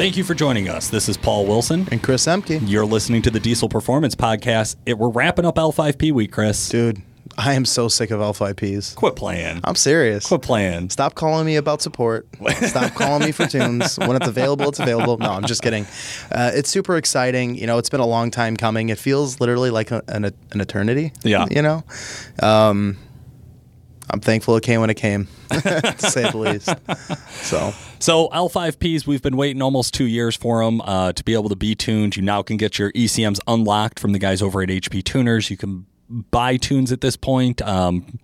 Thank you for joining us. This is Paul Wilson. And Chris Emke. You're listening to the Diesel Performance Podcast. It, we're wrapping up L5P week, Chris. Dude, I am so sick of L5Ps. Quit playing. I'm serious. Quit playing. Stop calling me about support. Stop calling me for tunes. When it's available, it's available. No, I'm just kidding. Uh, it's super exciting. You know, it's been a long time coming. It feels literally like a, an, an eternity. Yeah. You know? Um, I'm thankful it came when it came, to say the least. So. So L5Ps, we've been waiting almost two years for them uh, to be able to be tuned. You now can get your ECMs unlocked from the guys over at HP Tuners. You can buy tunes at this point. Um,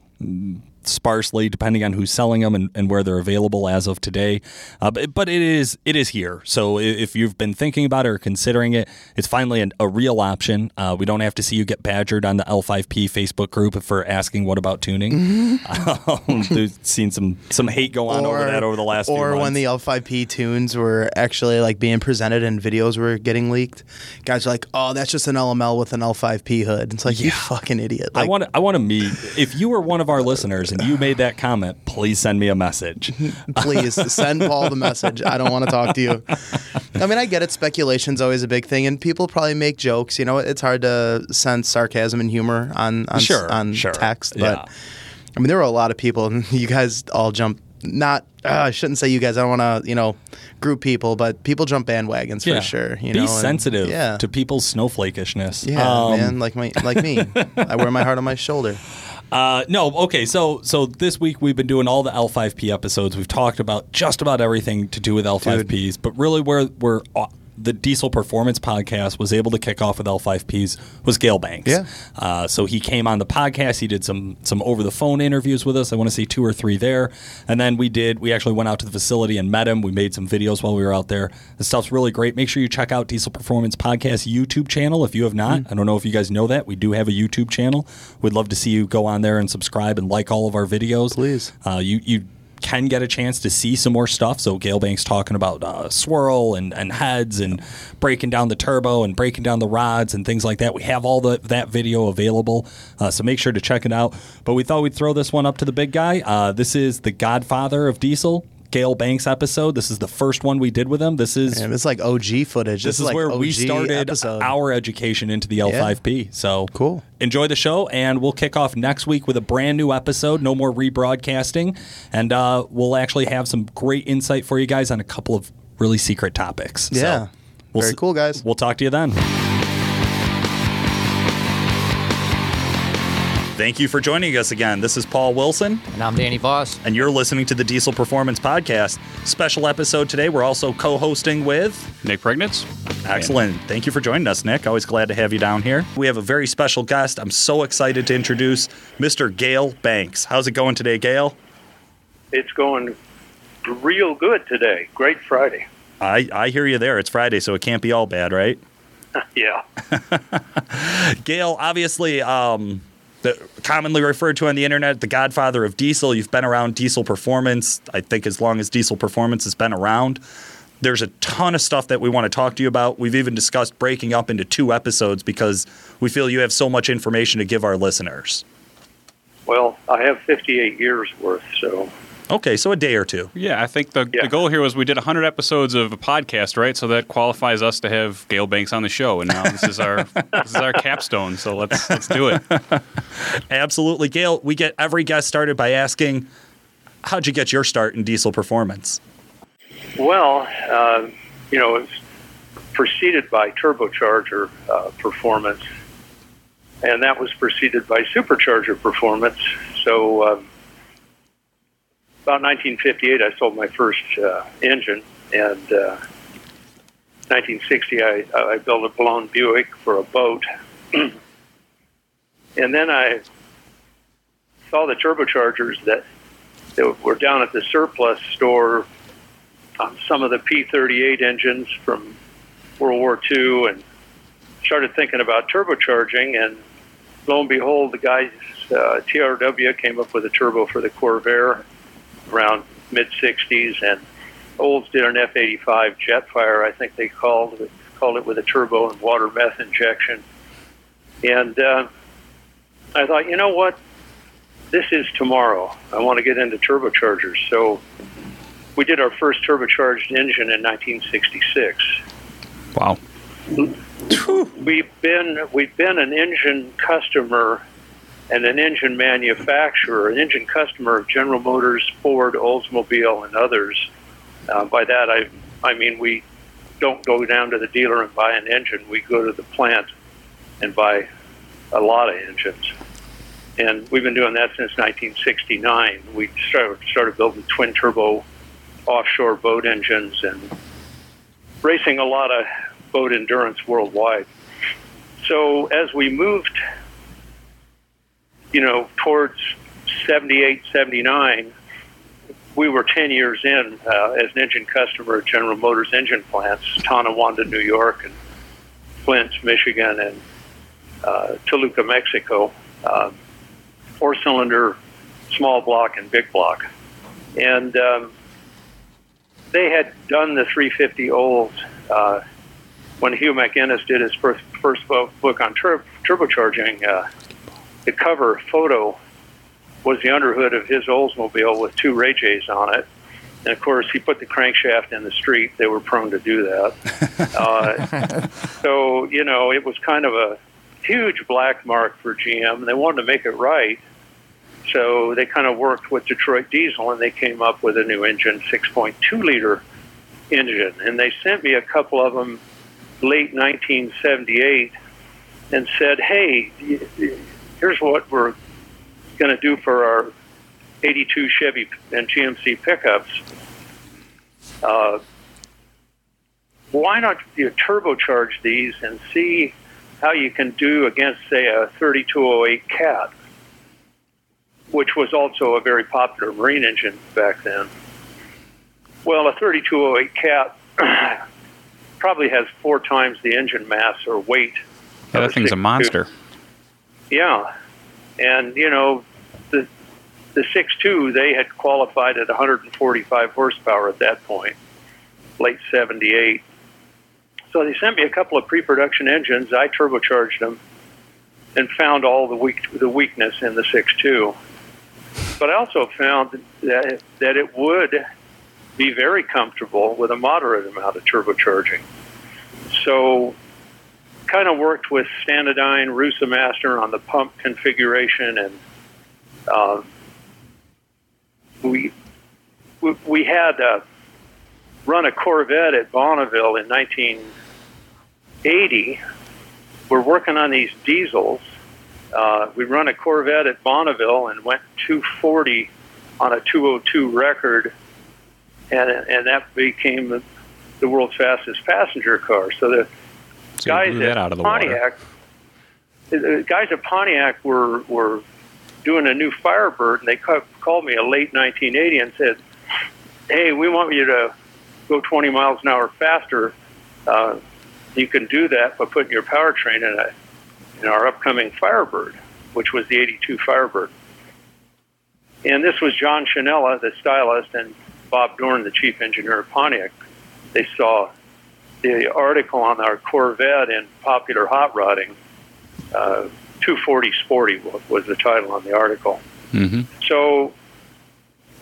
sparsely depending on who's selling them and, and where they're available as of today. Uh, but, but it is it is here. So if you've been thinking about it or considering it, it's finally an, a real option. Uh, we don't have to see you get badgered on the L5P Facebook group for asking what about tuning. Um, there's seen some some hate go on or, over that over the last or when the L5P tunes were actually like being presented and videos were getting leaked. Guys are like, "Oh, that's just an LML with an L5P hood." It's like yeah. you fucking idiot. Like, I want I want to meet if you were one of our listeners and you made that comment, please send me a message. please send Paul the message. I don't want to talk to you. I mean, I get it. Speculation's always a big thing, and people probably make jokes. You know, it's hard to sense sarcasm and humor on on, sure, on sure. text, but. Yeah. I mean, there were a lot of people, and you guys all jumped. Not, uh, I shouldn't say you guys. I don't want to, you know, group people, but people jump bandwagons yeah. for sure. You know, Be know, sensitive and, yeah. to people's snowflakishness. Yeah, um, man, like my, like me. I wear my heart on my shoulder. Uh, no, okay. So, so this week we've been doing all the L5P episodes. We've talked about just about everything to do with L5Ps, Dude. but really, where we're the Diesel Performance podcast was able to kick off with L5Ps was Gale Banks. Yeah. Uh, so he came on the podcast. He did some some over the phone interviews with us. I want to say two or three there. And then we did. We actually went out to the facility and met him. We made some videos while we were out there. The stuff's really great. Make sure you check out Diesel Performance Podcast YouTube channel if you have not. Mm. I don't know if you guys know that we do have a YouTube channel. We'd love to see you go on there and subscribe and like all of our videos. Please. Uh, you you can get a chance to see some more stuff. So Gale Banks talking about uh, swirl and, and heads and breaking down the turbo and breaking down the rods and things like that. We have all the, that video available, uh, so make sure to check it out. But we thought we'd throw this one up to the big guy. Uh, this is the Godfather of Diesel. Gale Banks episode. This is the first one we did with him. This is Man, it's like OG footage. This, this is, like where OG we started episode. our education into the L5P. Yeah. So cool. Enjoy the show, and we'll kick off next week with a brand new episode. No more rebroadcasting, and uh, we'll actually have some great insight for you guys on a couple of really secret topics. Yeah. So we'll Very cool, guys. We'll talk to you then. Thank you for joining us again. This is Paul Wilson. And I'm Danny Voss. And you're listening to the Diesel Performance Podcast. Special episode today. We're also co hosting with Nick Prignitz. Excellent. Thank you for joining us, Nick. Always glad to have you down here. We have a very special guest. I'm so excited to introduce Mr. Gale Banks. How's it going today, Gale? It's going real good today. Great Friday. I, I hear you there. It's Friday, so it can't be all bad, right? yeah. Gale, obviously, um, the, commonly referred to on the internet, the godfather of diesel. You've been around diesel performance, I think, as long as diesel performance has been around. There's a ton of stuff that we want to talk to you about. We've even discussed breaking up into two episodes because we feel you have so much information to give our listeners. Well, I have 58 years worth, so Okay, so a day or two. Yeah, I think the, Yeah. the goal here was we did 100 episodes of a podcast, right? So that qualifies us to have Gale Banks on the show, and now this is our this is our capstone. So let's let's do it. Absolutely. Gale, we get every guest started by asking, how'd you get your start in diesel performance? well, uh, you know, it's preceded by turbocharger uh, performance, and that was preceded by supercharger performance. So, um, about 1958, I sold my first uh, engine, and uh, 1960, I, I built a blown Buick for a boat, and then I saw the turbochargers that, that were down at the surplus store on some of the P-38 engines from World War II, and started thinking about turbocharging. And lo and behold, the guys uh, TRW came up with a turbo for the Corvair around mid 60s, and Olds did an F85 Jetfire, I think they called it, called it with a turbo and water meth injection. And uh, I thought, you know what? This is tomorrow. I want to get into turbochargers. So we did our first turbocharged engine in 1966. Wow. We've been we've been an engine customer and an engine manufacturer, an engine customer of General Motors, Ford, Oldsmobile, and others. Uh, by that I I mean we don't go down to the dealer and buy an engine. We go to the plant and buy a lot of engines. And we've been doing that since 1969. We started, started building twin turbo offshore boat engines and racing a lot of boat endurance worldwide. So as we moved, you know, towards 78, 79, we were 10 years in uh, as an engine customer at General Motors engine plants, Tonawanda, New York, and Flint, Michigan, and uh, Toluca, Mexico, uh, four cylinder, small block, and big block. And um, they had done the 350 Olds uh, when Hugh MacInnes did his first, first book on tur- turbocharging. The cover photo was the underhood of his Oldsmobile with two Rajays on it. And of course, he put the crankshaft in the street. They were prone to do that. uh, so, you know, it was kind of a huge black mark for GM. They wanted to make it right. So they kind of worked with Detroit Diesel and they came up with a new engine, 6.2 liter engine. And they sent me a couple of them late 1978 and said, hey, here's what we're going to do for our 82 Chevy and GMC pickups. Uh, why not you turbocharge these and see how you can do against, say, a 3208 Cat, which was also a very popular marine engine back then. Well, a 3208 Cat probably has four times the engine mass or weight. Yeah, that thing's a monster. Yeah, and you know, the the six two they had qualified at 145 horsepower at that point, late '78. So they sent me a couple of pre-production engines. I turbocharged them, and found all the weak the weakness in the six two. But I also found that that it would be very comfortable with a moderate amount of turbocharging. So kind of worked with Stanadyne, Roosa Master on the pump configuration, and uh, we, we we had uh, run a Corvette at Bonneville in 1980. We're working on these diesels. Uh, we run a Corvette at Bonneville and went 240 on a 202 record, and and that became the, the world's fastest passenger car. So the So guys at out of the water. Pontiac, the guys at Pontiac were were doing a new Firebird, and they called me a late 1980 and said, "Hey, we want you to go 20 miles an hour faster. Uh, you can do that by putting your powertrain in a in our upcoming Firebird, which was the 82 Firebird." And this was John Schinella, the stylist, and Bob Dorn, the chief engineer of Pontiac. They saw the article on our Corvette in Popular Hot Rodding. Uh, 240 Sporty was the title on the article. hmm So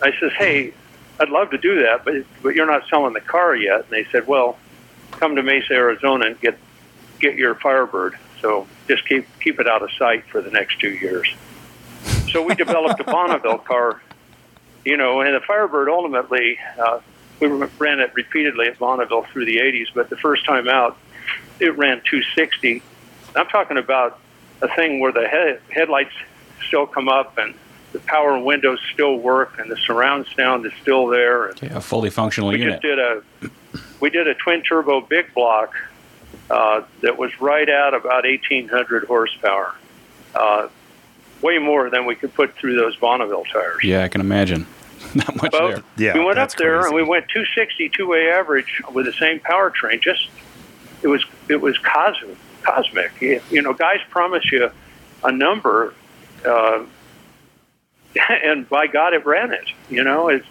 I says, "Hey, I'd love to do that, but but you're not selling the car yet." And they said, "Well, come to Mesa, Arizona, and get get your Firebird. So just keep keep it out of sight for the next two years." So we developed a Bonneville car, you know, and the Firebird ultimately uh, we ran it repeatedly at Bonneville through the 80s, but the first time out, it ran 260. I'm talking about a thing where the head, headlights still come up and the power windows still work and the surround sound is still there. And Yeah, a fully functional we unit. just did a we did a twin turbo big block uh, that was right at about 1800 horsepower. Uh, way more than we could put through those Bonneville tires. Yeah, I can imagine. Not much Well, there. Yeah, we went up there crazy. and we went 260 two-way average with the same powertrain. Just it was it was cosmic. Cosmic. You you know, guys promise you a number, uh, and by God, it ran it. You know, it's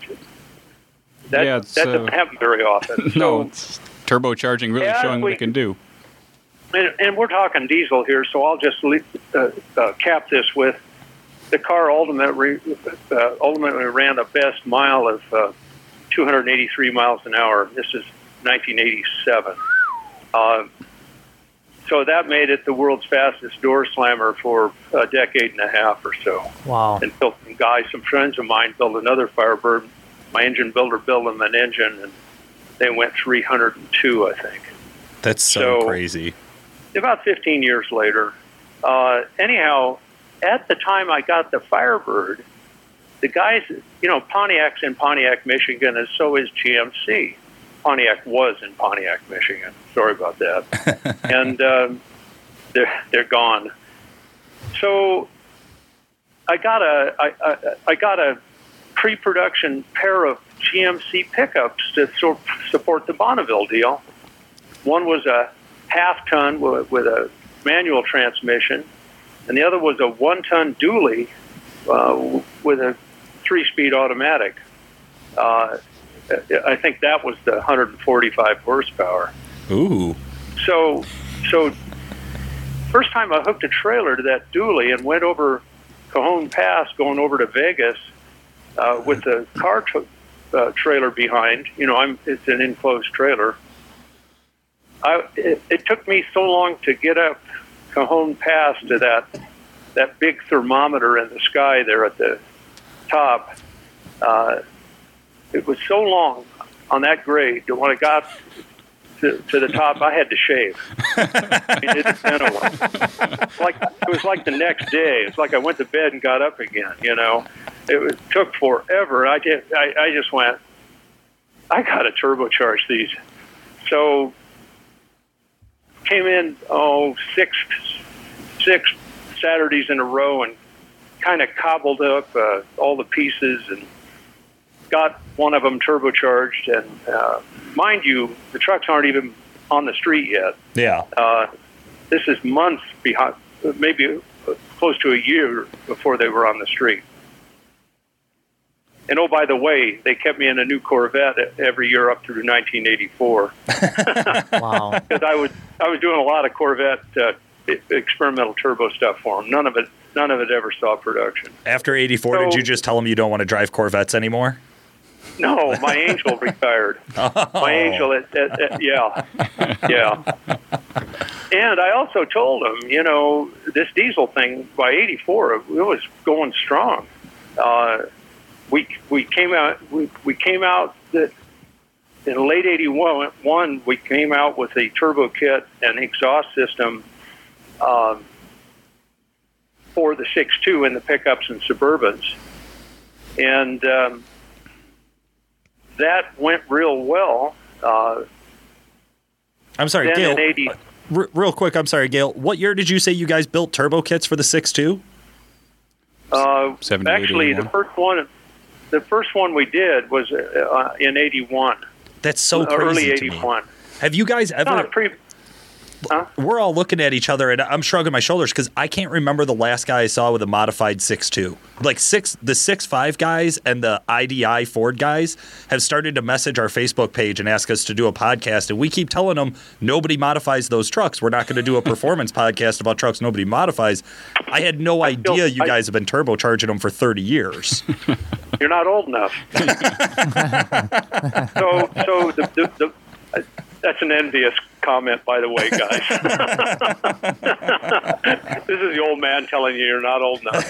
that Yeah, it's, that uh, doesn't happen very often. no, So, it's turbocharging really Yeah, showing what we- it can do. and, and we're talking diesel here, so I'll just le- uh, uh, cap this with the car ultimately uh, ultimately ran the best mile of uh, 283 miles an hour. This is 1987. Uh, so that made it the world's fastest door slammer for a decade and a half or so. Wow. Until some guys, some friends of mine, built another Firebird. My engine builder built them an engine, and they went 302, I think. That's so, So- crazy. About 15 years later, uh, anyhow, at the time I got the Firebird, the guys, you know, Pontiac's in Pontiac, Michigan, and so is GMC. Pontiac was in Pontiac, Michigan. Sorry about that. and um, they're they're gone. So I got a I, I, I got a pre-production pair of GMC pickups to so, support the Bonneville deal. One was a half ton with, with a manual transmission, and the other was a one ton dually uh, with a three speed automatic. Uh, I think that was the 145 horsepower. Ooh. So, so first time I hooked a trailer to that dually and went over Cajon Pass, going over to Vegas uh, with the car tra- uh, trailer behind. You know, I'm it's an enclosed trailer. I it, it took me so long to get up Cajon Pass to that that big thermometer in the sky there at the top. Uh, it was so long on that grade that when I got to, to the top, I had to shave. I mean, it, like it was like the next day. It's like I went to bed and got up again. You know, it was, took forever. I just I, I just went. I got to turbocharge these. So came in oh six six Saturdays in a row and kind of cobbled up uh, all the pieces and got one of them turbocharged. And uh, mind you, the trucks aren't even on the street yet. Yeah. Uh, this is months behind, maybe close to a year before they were on the street. And oh, by the way, they kept me in a new Corvette every year up through 1984 Wow. because I was I was doing a lot of Corvette uh, experimental turbo stuff for them. None of it none of it ever saw production. After 84, did you just tell them you don't want to drive Corvettes anymore? No, my angel retired. My angel, at, at, at, yeah, yeah. And I also told him, you know, this diesel thing by '84, it was going strong. Uh, we we came out we, we came out that in late '81. One, we came out with a turbo kit and exhaust system um, for the six-two in the pickups and Suburbans, and um, that went real well. Uh, I'm sorry, then Gale. in 80, r- real quick, I'm sorry, Gale. What year did you say you guys built turbo kits for the 6.2? uh, 78, actually, the first one, the first one we did was uh, in '81, That's so crazy early to me. '81. Have you guys ever? pre. Huh? we're all looking at each other, and I'm shrugging my shoulders because I can't remember the last guy I saw with a modified 6.2. Like six, the 6.5 guys and the IDI Ford guys have started to message our Facebook page and ask us to do a podcast, and we keep telling them nobody modifies those trucks. We're not going to do a performance podcast about trucks nobody modifies. I had no idea you I- guys have been turbocharging them for 30 years. You're not old enough. so, so the, the, the that's an envious comment, by the way, guys. this is the old man telling you you're not old enough.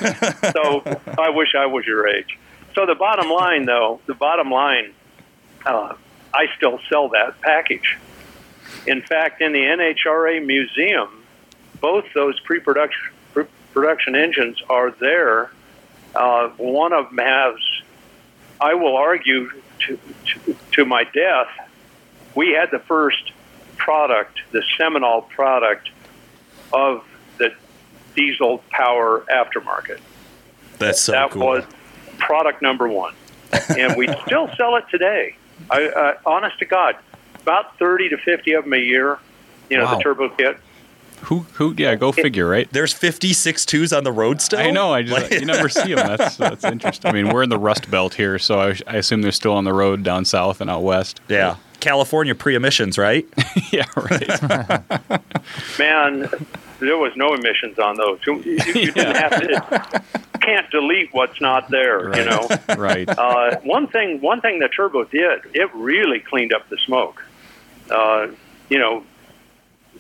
So I wish I was your age. So the bottom line, though, the bottom line, uh, I still sell that package. In fact, in the NHRA museum, both those pre-production pre- production engines are there. Uh, one of them has, I will argue to, to, to my death, we had the first product, the seminal product of the diesel power aftermarket. That's so that cool. was product number one, and we still sell it today. I, uh, honest to God, about thirty to fifty of them a year. You know, Wow. the turbo kit. Who who? Yeah, go figure, right? There's 56 twos on the road still. I know. I just you never see them. That's that's interesting. I mean, we're in the Rust Belt here, so I, I assume they're still on the road down south and out west. Yeah. California pre-emissions, right? yeah, right. Man, there was no emissions on those. You, you, you didn't have to. Can't delete what's not there. You know. right. Uh, one thing, one thing the turbo did, it really cleaned up the smoke. Uh, you know,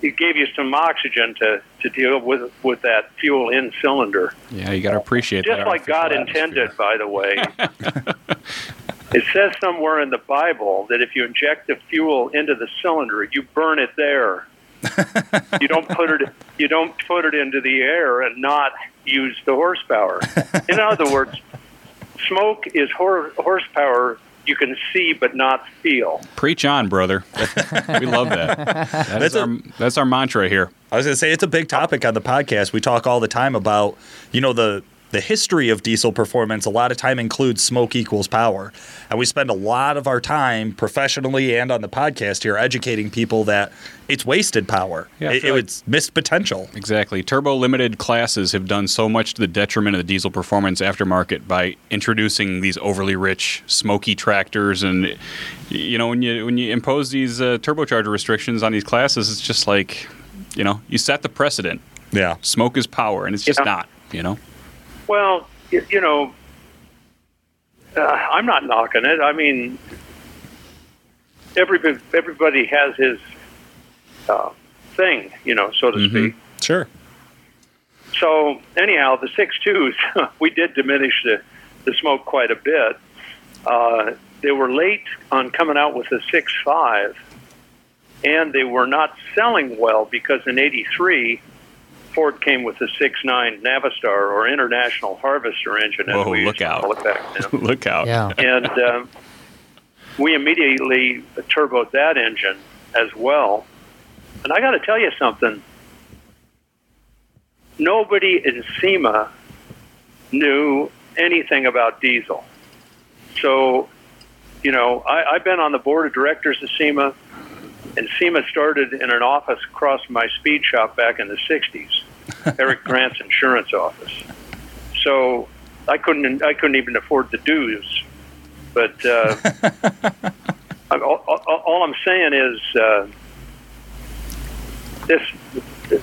it gave you some oxygen to, to deal with with that fuel in cylinder. Yeah, you got to appreciate Just that. Just like God intended, atmosphere. by the way. it says somewhere in the Bible that if you inject the fuel into the cylinder, you burn it there. you don't put it you don't put it into the air and not use the horsepower. In other words, smoke is hor- horsepower you can see but not feel. Preach on, brother. we love that. That's, That's a- our, that's our mantra here. I was going to say it's a big topic on the podcast. We talk all the time about, you know, the the history of diesel performance. A lot of time includes smoke equals power, and we spend a lot of our time professionally and on the podcast here educating people that it's wasted power. Yeah, it, feel like- it's missed potential. Exactly. Turbo limited classes have done so much to the detriment of the diesel performance aftermarket by introducing these overly rich, smoky tractors, and you know when you when you impose these uh, turbocharger restrictions on these classes, it's just like you know you set the precedent. Yeah. Smoke is power, and it's just Yeah. not. You know. Well, you, you know, uh, I'm not knocking it. I mean, everybody everybody has his uh, thing, you know, so to Mhm. speak. Sure. So anyhow, the six twos, we did diminish the, the smoke quite a bit. Uh, they were late on coming out with the six five, and they were not selling well because in '83, Ford came with the six nine Navistar or International Harvester engine, as Whoa, we look out. call it back then. Look out. Yeah. and um, we immediately turboed that engine as well. And I got to tell you something. Nobody in SEMA knew anything about diesel. So, you know, I, I've been on the board of directors of SEMA, and SEMA started in an office across my speed shop back in the 60s, Eric Grant's insurance office. So I couldn't, I couldn't even afford the dues. But uh, I- all, all, all I'm saying is uh, this, this,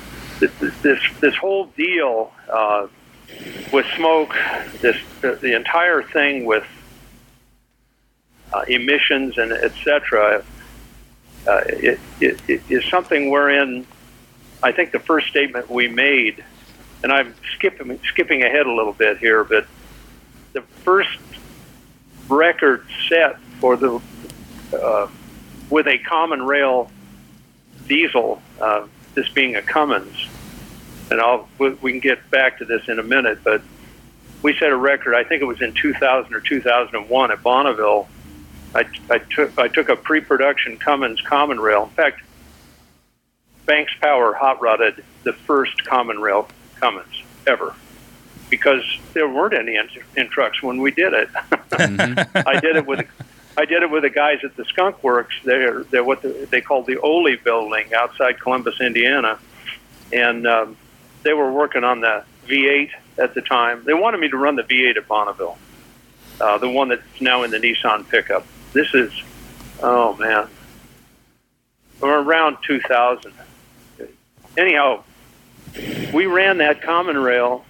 this, this whole deal uh, with smoke, this the, the entire thing with uh, emissions and et cetera, uh, it, it, it is something wherein I think the first statement we made, and I'm skipping skipping ahead a little bit here, but the first record set for the uh, with a common rail diesel, uh, this being a Cummins, and I'll we, we can get back to this in a minute, but we set a record. I think it was in 2000 or 2001 at Bonneville. I, I took I took a pre-production Cummins common rail. In fact, Banks Power hot rodded the first common rail Cummins ever because there weren't any in, in trucks when we did it. I did it with I did it with the guys at the Skunk Works. They're they're what the, they called the Ole Building outside Columbus, Indiana, and um, they were working on the V8 at the time. They wanted me to run the V8 at Bonneville, uh, the one that's now in the Nissan pickup. This is, oh man, we're around 2000. Anyhow, we ran that common rail,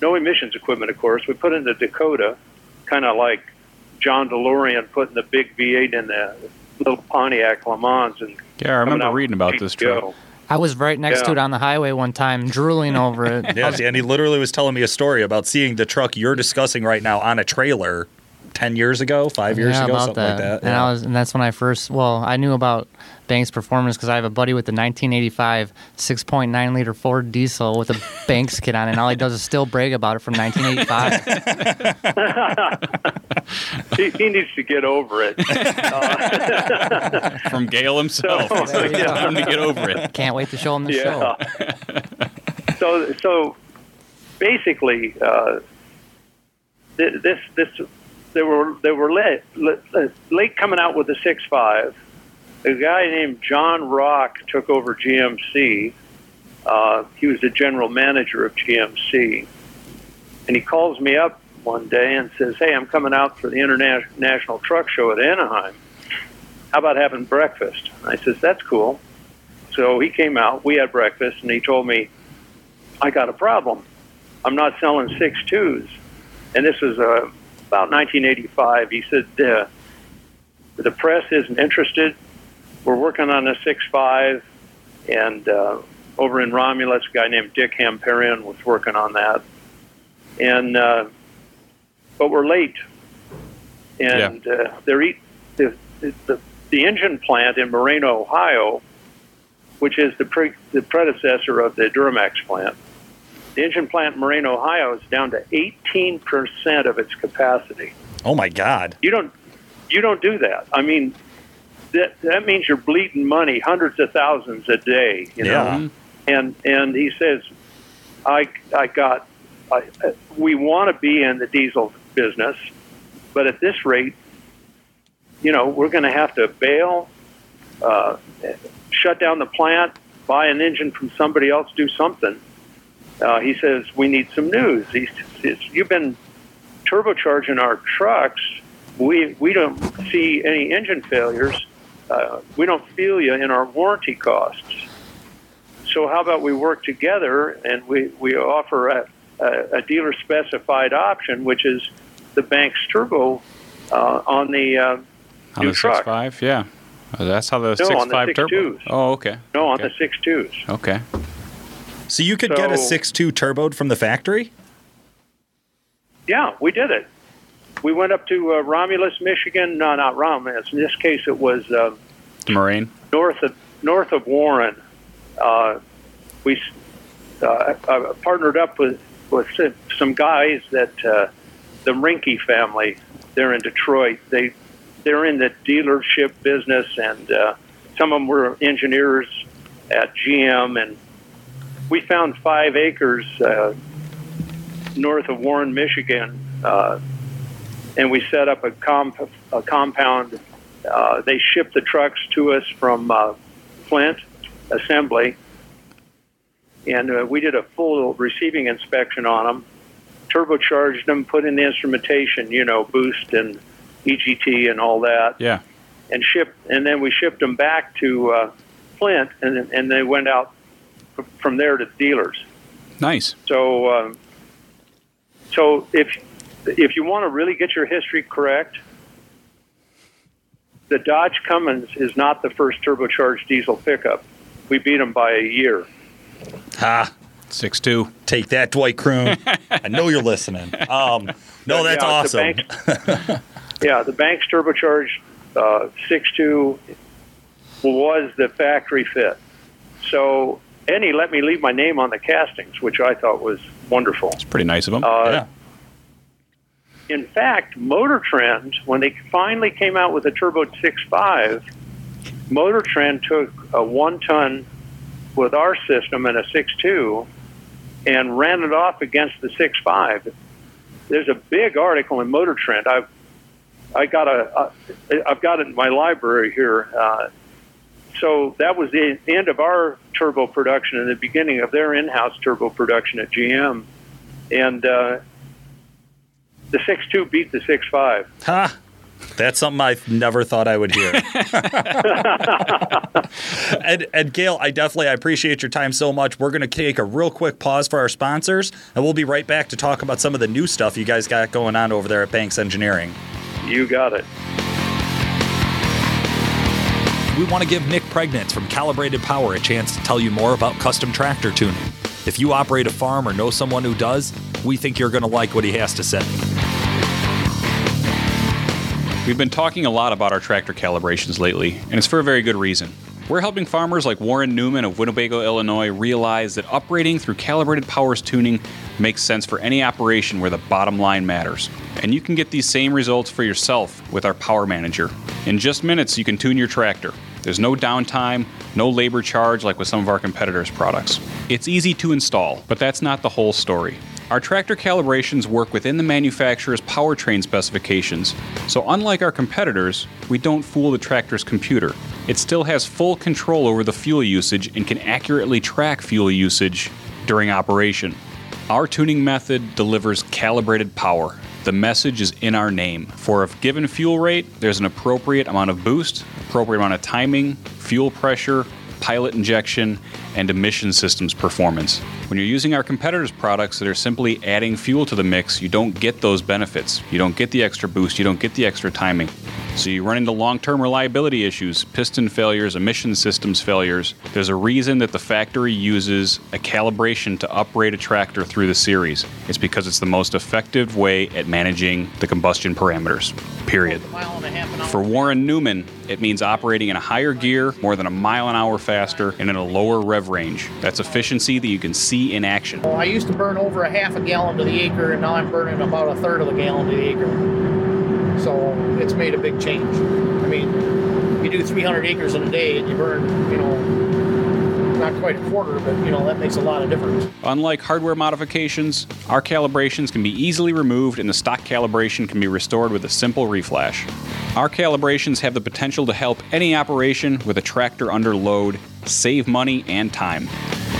no emissions equipment, of course. We put in the Dakota, kind of like John DeLorean putting the big V8 in the little Pontiac Le Mans. And Yeah, I remember reading about this GTO. truck. I was right next to it on the highway one time, drooling over it. Yeah, and he literally was telling me a story about seeing the truck you're discussing right now on a trailer ten years ago, five years yeah, ago, something that. like that. And I was, and that's when I first. Well, I knew about Banks Performance because I have a buddy with the 1985 6.9 liter Ford diesel with a Banks kit on, it, and all he does is still brag about it from 1985. he, he needs to get over it. From Gale himself. So- He's like, There him to get over it. Can't wait to show him the show. So so basically, uh, this this they were they were late, late late coming out with the six five. A guy named John Rock took over GMC. Uh, he was the general manager of GMC, and he calls me up one day and says, "Hey, I'm coming out for the international truck show at Anaheim." how about having breakfast? I says, that's cool. So he came out, we had breakfast, and he told me, I got a problem. I'm not selling six twos. And this was uh, about 1985. He said, uh, the press isn't interested. We're working on a six five, and uh, over in Romulus, a guy named Dick Hamparian was working on that. And uh, but we're late, and uh, they're eat, the, the the engine plant in Moraine, Ohio, which is the pre, the predecessor of the Duramax plant. The engine plant in Moraine, Ohio, is down to 18 percent of its capacity. Oh my God. You don't you don't do that. I mean, that that means you're bleeding money, hundreds of thousands a day. You Yeah. know, and and he says, I I got, I, we want to be in the diesel business, but at this rate, you know, we're going to have to bail, uh, shut down the plant, buy an engine from somebody else, do something. Uh, he says we need some news. He says you've been turbocharging our trucks. We we don't see any engine failures. Uh, we don't feel you in our warranty costs. So how about we work together and we, we offer a, a, a dealer specified option, which is the Banks Turbo uh, on the uh, On new the truck. six five, yeah. That's how the No, six on the five six turbo. twos. Oh, okay. No, on okay. the six twos. Okay. So you could get a So- 6.2 turboed from the factory? Yeah, we did it. We went up to uh, Romulus, Michigan. No, not Romulus. In this case, it was uh, The Moraine. north of north of Warren. Uh, we uh, uh, partnered up with with some guys that uh, the Rinke family. They're in Detroit. They they're in the dealership business, and uh, some of them were engineers at GM. And we found five acres uh, north of Warren, Michigan, uh, and we set up a, comp- a compound. Uh, they shipped the trucks to us from uh, Flint Assembly, and uh, we did a full receiving inspection on them, turbocharged them, put in the instrumentation, you know, boost and EGT and all that, Yeah. and shipped. And then we shipped them back to uh, Flint, and and they went out from there to dealers. Nice. So, um, so if if you want to really get your history correct, the Dodge Cummins is not the first turbocharged diesel pickup. We beat them by a year. Ha. Six two. Take that, Dwight Kroon. I know you're listening. Um, no, that's Yeah, awesome. The Banks, yeah, the Banks turbocharged uh, 6.2 was the factory fit. So, and he let me leave my name on the castings, which I thought was wonderful. It's pretty nice of him. Uh, yeah. in fact, Motor Trend, when they finally came out with the Turbo 6.5, Motor Trend took a one ton with our system and a 6.2 and ran it off against the 6.5. There's a big article in Motor Trend. I've I got a, a I've got it in my library here. Uh, so that was the end of our turbo production and the beginning of their in-house turbo production at GM, and uh, the 6.2 beat the 6.5. Ha. That's something I never thought I would hear. and, and Gale, I definitely I appreciate your time so much. We're going to take a real quick pause for our sponsors, and we'll be right back to talk about some of the new stuff you guys got going on over there at Banks Engineering. You got it. We want to give Nick Prignitz from Calibrated Power a chance to tell you more about custom tractor tuning. If you operate a farm or know someone who does, we think you're going to like what he has to say. We've been talking a lot about our tractor calibrations lately, and it's for a very good reason. We're helping farmers like Warren Newman of Winnebago, Illinois realize that upgrading through calibrated powers tuning makes sense for any operation where the bottom line matters. And you can get these same results for yourself with our Power Manager. In just minutes, you can tune your tractor. There's no downtime, no labor charge like with some of our competitors' products. It's easy to install, but that's not the whole story. Our tractor calibrations work within the manufacturer's powertrain specifications, so unlike our competitors, we don't fool the tractor's computer. It still has full control over the fuel usage and can accurately track fuel usage during operation. Our tuning method delivers calibrated power. The message is in our name. For a given fuel rate, there's an appropriate amount of boost, appropriate amount of timing, fuel pressure, pilot injection, and emission systems performance. When you're using our competitors' products that are simply adding fuel to the mix, you don't get those benefits. You don't get the extra boost, you don't get the extra timing. So you run into long term reliability issues, piston failures, emission systems failures. There's a reason that the factory uses a calibration to uprate a tractor through the series. It's because it's the most effective way at managing the combustion parameters. Period. For Warren Newman, it means operating in a higher gear, more than a mile an hour faster, and in a lower rev range. That's efficiency that you can see in action. I used to burn over a half a gallon to the acre, and now I'm burning about a third of a gallon to the acre. So it's made a big change. I mean, you do 300 acres in a day, and you burn, you know, not quite a quarter, but you know that makes a lot of difference. Unlike hardware modifications, our calibrations can be easily removed and the stock calibration can be restored with a simple reflash. Our calibrations have the potential to help any operation with a tractor under load save money and time.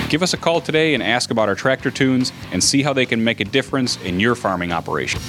Give us a call today and ask about our tractor tunes and see how they can make a difference in your farming operation.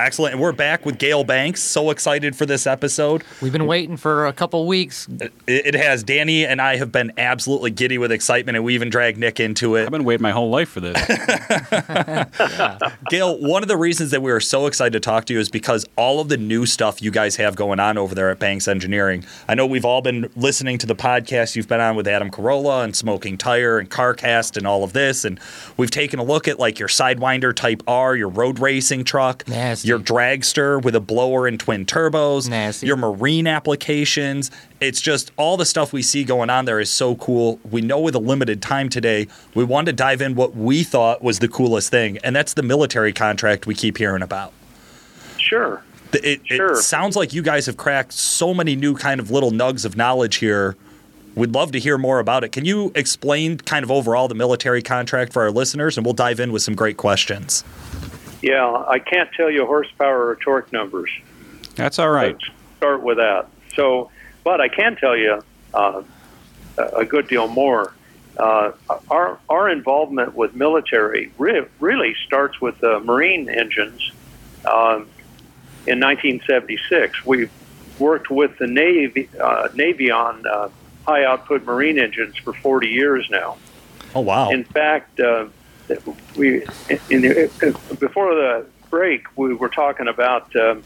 Excellent. And we're back with Gale Banks. So excited for this episode. We've been waiting for a couple weeks. It, it has. Danny and I have been absolutely giddy with excitement, and we even dragged Nick into it. I've been waiting my whole life for this. Gale, one of the reasons that we are so excited to talk to you is because all of the new stuff you guys have going on over there at Banks Engineering. I know we've all been listening to the podcast you've been on with Adam Carolla and Smoking Tire and CarCast and all of this, and we've taken a look at like your Sidewinder Type R, your road racing truck, Nasty. Your dragster with a blower and twin turbos, Nasty. your marine applications. It's just all the stuff we see going on there is so cool. We know with a limited time today, we wanted to dive in what we thought was the coolest thing, and that's the military contract we keep hearing about. Sure. It, it, Sure. it sounds like you guys have cracked so many new kind of little nugs of knowledge here. We'd love to hear more about it. Can you explain kind of overall the military contract for our listeners, and we'll dive in with some great questions. Yeah, I can't tell you horsepower or torque numbers. That's all right. Let's start with that. So, but I can tell you uh, a a good deal more. Uh, our our involvement with military re- really starts with the Marine engines. Um, in 1976, we worked with the Navy uh, Navy on uh, high output Marine engines for 40 years now. Oh wow! In fact, uh, we in the, before the break we were talking about um,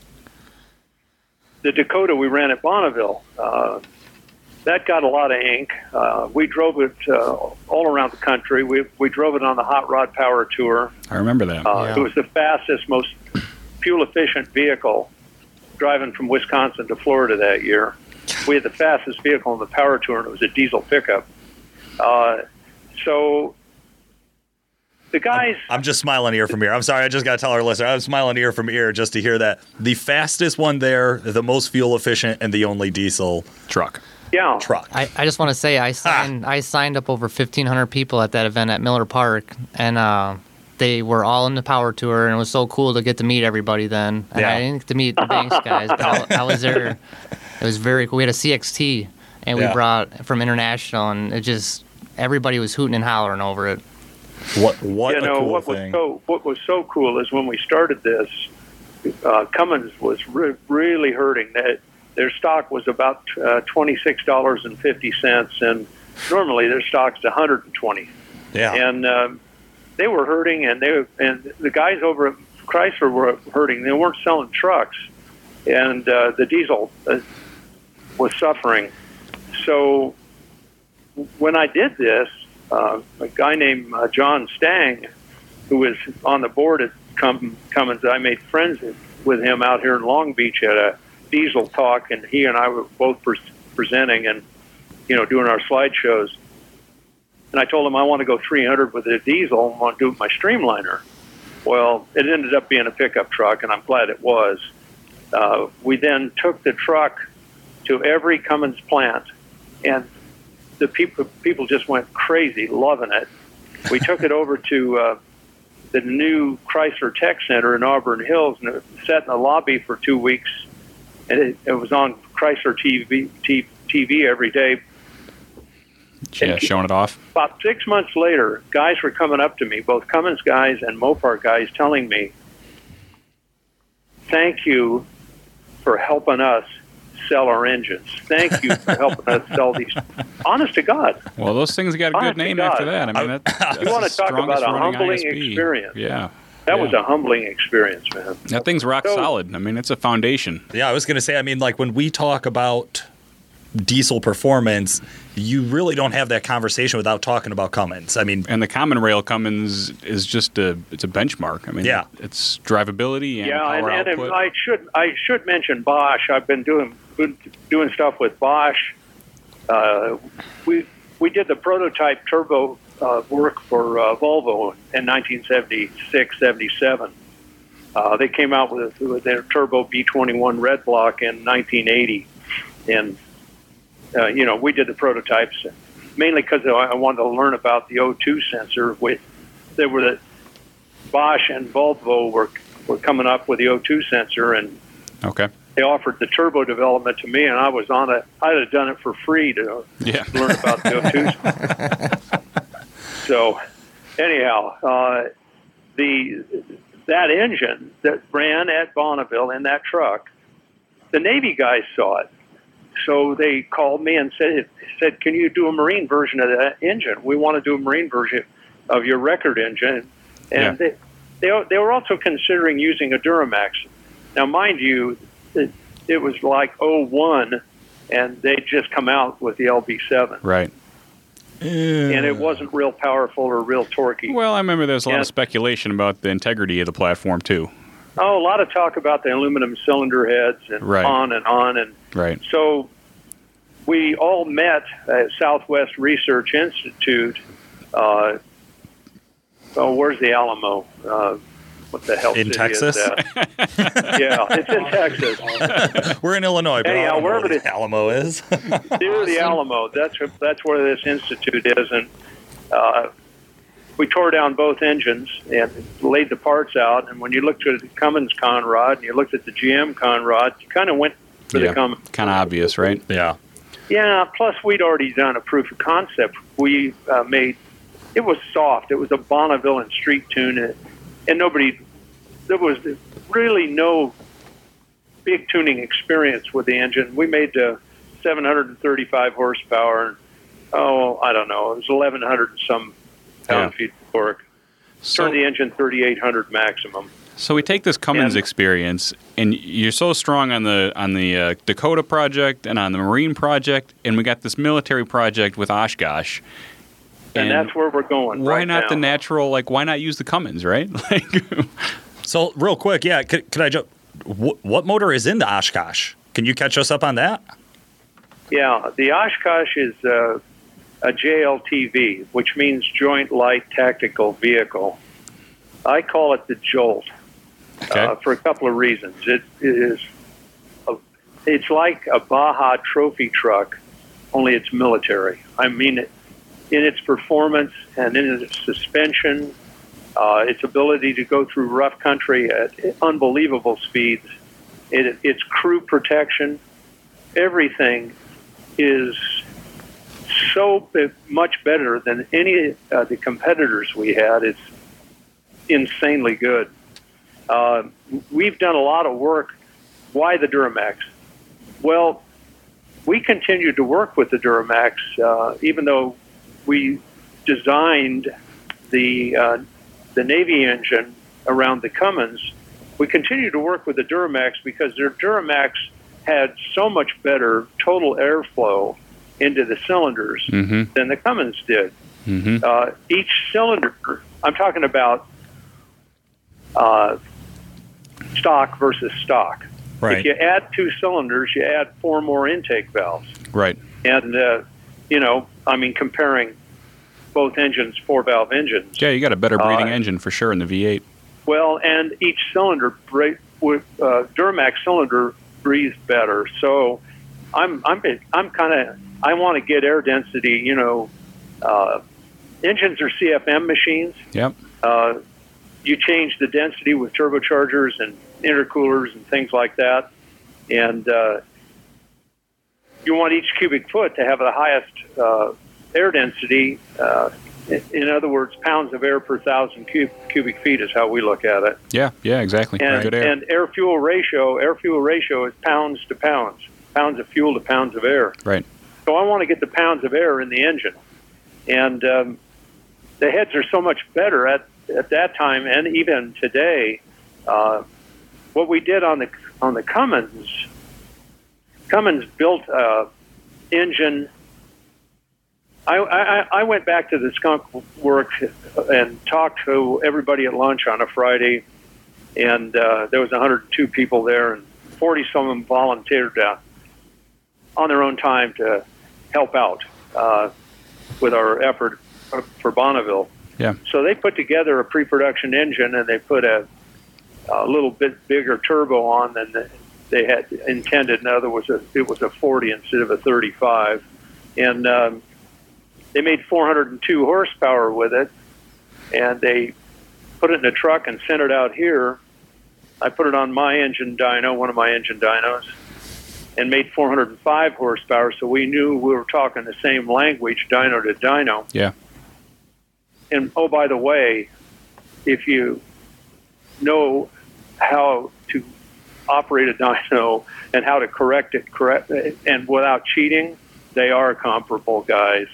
the Dakota we ran at Bonneville. Uh, that got a lot of ink. Uh, we drove it uh, all around the country. We we drove it on the Hot Rod Power Tour. I remember that. Uh, Yeah. It was the fastest, most fuel efficient vehicle driving from Wisconsin to Florida that year. We had the fastest vehicle on the power tour, and it was a diesel pickup. Uh, so the guys, I'm just smiling ear from ear. I'm sorry, I just got to tell our listener. I'm smiling ear from ear just to hear that. The fastest one there, the most fuel efficient, and the only diesel Truck. yeah, truck. I, I just want to say I signed I signed up over 1,500 people at that event at Miller Park, and uh, they were all in the power tour, and it was so cool to get to meet everybody. Then and Yeah. I didn't get to meet the Banks guys, but I, I was there. It was very cool. We had a CXT, and we Yeah. brought from international, and it just everybody was hooting and hollering over it. What what you a know cool what thing. was so what was so cool is when we started this, uh, Cummins was re- really hurting. That their stock was about uh, twenty six dollars and fifty cents, and normally their stock's one hundred and twenty. yeah. and um, they were hurting, and they and the guys over at Chrysler were hurting. They weren't selling trucks, and uh, the diesel uh, was suffering. So when I did this, uh, a guy named uh, John Stang, who was on the board at Cum- Cummins, I made friends with him out here in Long Beach at a diesel talk, and he and I were both pre- presenting and you know doing our slideshows and I told him I want to go 300 with a diesel and want to do it with my streamliner. Well, it ended up being a pickup truck, and I'm glad it was. Uh, we then took the truck to every Cummins plant, and the people people just went crazy, loving it. We took it over to uh, the new Chrysler Tech Center in Auburn Hills, and it sat in the lobby for two weeks, and it, it was on Chrysler TV, T- TV every day Yeah, showing it off. about six months later, guys were coming up to me, both Cummins guys and Mopar guys, telling me, thank you for helping us sell our engines. Thank you for helping us sell these. Honest to God, Well, those things got a good name God. after that. I mean, that, that's You wanna talk about a humbling ISB. experience. Yeah. that Yeah. was a humbling experience, man. That thing's rock So- solid. I mean, it's a foundation. Yeah, I was going to say, I mean, like when we talk about diesel performance, you really don't have that conversation without talking about Cummins. I mean, And the common rail Cummins is just a it's a benchmark. I mean, Yeah. it's drivability and yeah, power and, and output. I should I should mention Bosch. I've been doing been doing stuff with Bosch. Uh, we we did the prototype turbo uh, work for uh, Volvo in 1976, 77. Uh, they came out with, with their turbo B21 red block in 1980, and uh, you know we did the prototypes mainly because I wanted to learn about the O2 sensor. With they were the Bosch and Volvo were were coming up with the O2 sensor, and okay. They offered the turbo development to me, and I was on it. I'd have done it for free to Yeah. learn about the O2. so, anyhow, uh, the that engine that ran at Bonneville in that truck, the Navy guys saw it. So they called me and said, said, "Can you do a marine version of that engine? We want to do a marine version of your record engine." And Yeah. they, they they were also considering using a Duramax. Now, mind you, it, it was like 01, and they'd just come out with the LB7, Right. and it wasn't real powerful or real torquey. Well, I remember there was a lot Yeah. of speculation about the integrity of the platform too. Oh, a lot of talk about the aluminum cylinder heads and Right. on and on. And Right. so we all met at Southwest Research Institute. Uh, oh, where's the Alamo? Uh, what the hell In Texas? Is yeah, it's in Texas. we're in Illinois, but I Anyhow, don't know wherever where the Alamo is. Near the Alamo. That's that's where this institute is, and uh, we tore down both engines and laid the parts out. And when you looked at the Cummins Conrod and you looked at the GM Conrod, you kind of went for the Yeah. Cummins. Kind of obvious, right? yeah. Yeah. Plus, we'd already done a proof of concept. We uh, made it was soft. It was a Bonneville and street tune, and, and nobody. There was really no big tuning experience with the engine. We made uh, 735 horsepower. And, oh, I don't know. It was 1100 and some pound Yeah. feet of torque. So, Turned the engine 3800 maximum. so we take this Cummins And- experience, and you're so strong on the on the uh, Dakota project and on the Marine project, and we got this military project with Oshkosh. And, that's where we're going. why right not now. the natural? Like, why not use the Cummins? Right? Like, So, real quick, yeah, could, could I jump? What, what motor is in the Oshkosh? Can you catch us up on that? Yeah, the Oshkosh is uh, a JLTV, which means Joint Light Tactical Vehicle. I call it the Jolt okay. uh, for a couple of reasons. It is, a, it's like a Baja trophy truck, only it's military. I mean, in its performance and in its suspension, uh, its ability to go through rough country at unbelievable speeds, it, its crew protection, everything is so much better than any of the competitors we had. It's insanely good. Uh, we've done a lot of work. Why the Duramax? Well, we continued to work with the Duramax, uh, even though we designed the uh, the Navy engine around the Cummins. We continued to work with the Duramax because their Duramax had so much better total airflow into the cylinders Mhm. than the Cummins did. Mhm. Uh, each cylinder, I'm talking about uh, stock versus stock. If you add two cylinders, you add four more intake valves. right. And, uh, you know, I mean, comparing both engines, four valve engines. Yeah, you got a better breathing Uh, engine for sure in the V8. Well, and each cylinder, with uh, Duramax cylinder, breathes better. So I'm, I'm, I'm kind of, I want to get air density, you know, uh, engines are CFM machines. Yep. Uh, you change the density with turbochargers and intercoolers and things like that. And uh, you want each cubic foot to have the highest uh, air density uh, In other words, pounds of air per thousand cub- cubic feet is how we look at it. Yeah, yeah, exactly. And, Good air. and air fuel ratio, air fuel ratio is pounds to pounds, pounds of fuel to pounds of air. right. So I want to get the pounds of air in the engine, and um, the heads are so much better at at that time and even today. Uh, what we did on the on the Cummins, Cummins built a engine. I, I, I went back to the skunk work and talked to everybody at lunch on a Friday, and uh, there was 102 people there, and 40 some of them volunteered uh, on their own time to help out uh, with our effort for Bonneville. Yeah. So they put together a pre-production engine, and they put a, a little bit bigger turbo on than they had intended. Now there was a it was a 40 instead of a 35, and um, they made 402 horsepower with it, and they put it in a truck and sent it out here. I put it on my engine dyno, one of my engine dynos, and made 405 horsepower. So we knew we were talking the same language, dyno to dyno. Yeah. And oh, by the way, if you know how to operate a dyno and how to correct it correct and without cheating, they are comparable guys.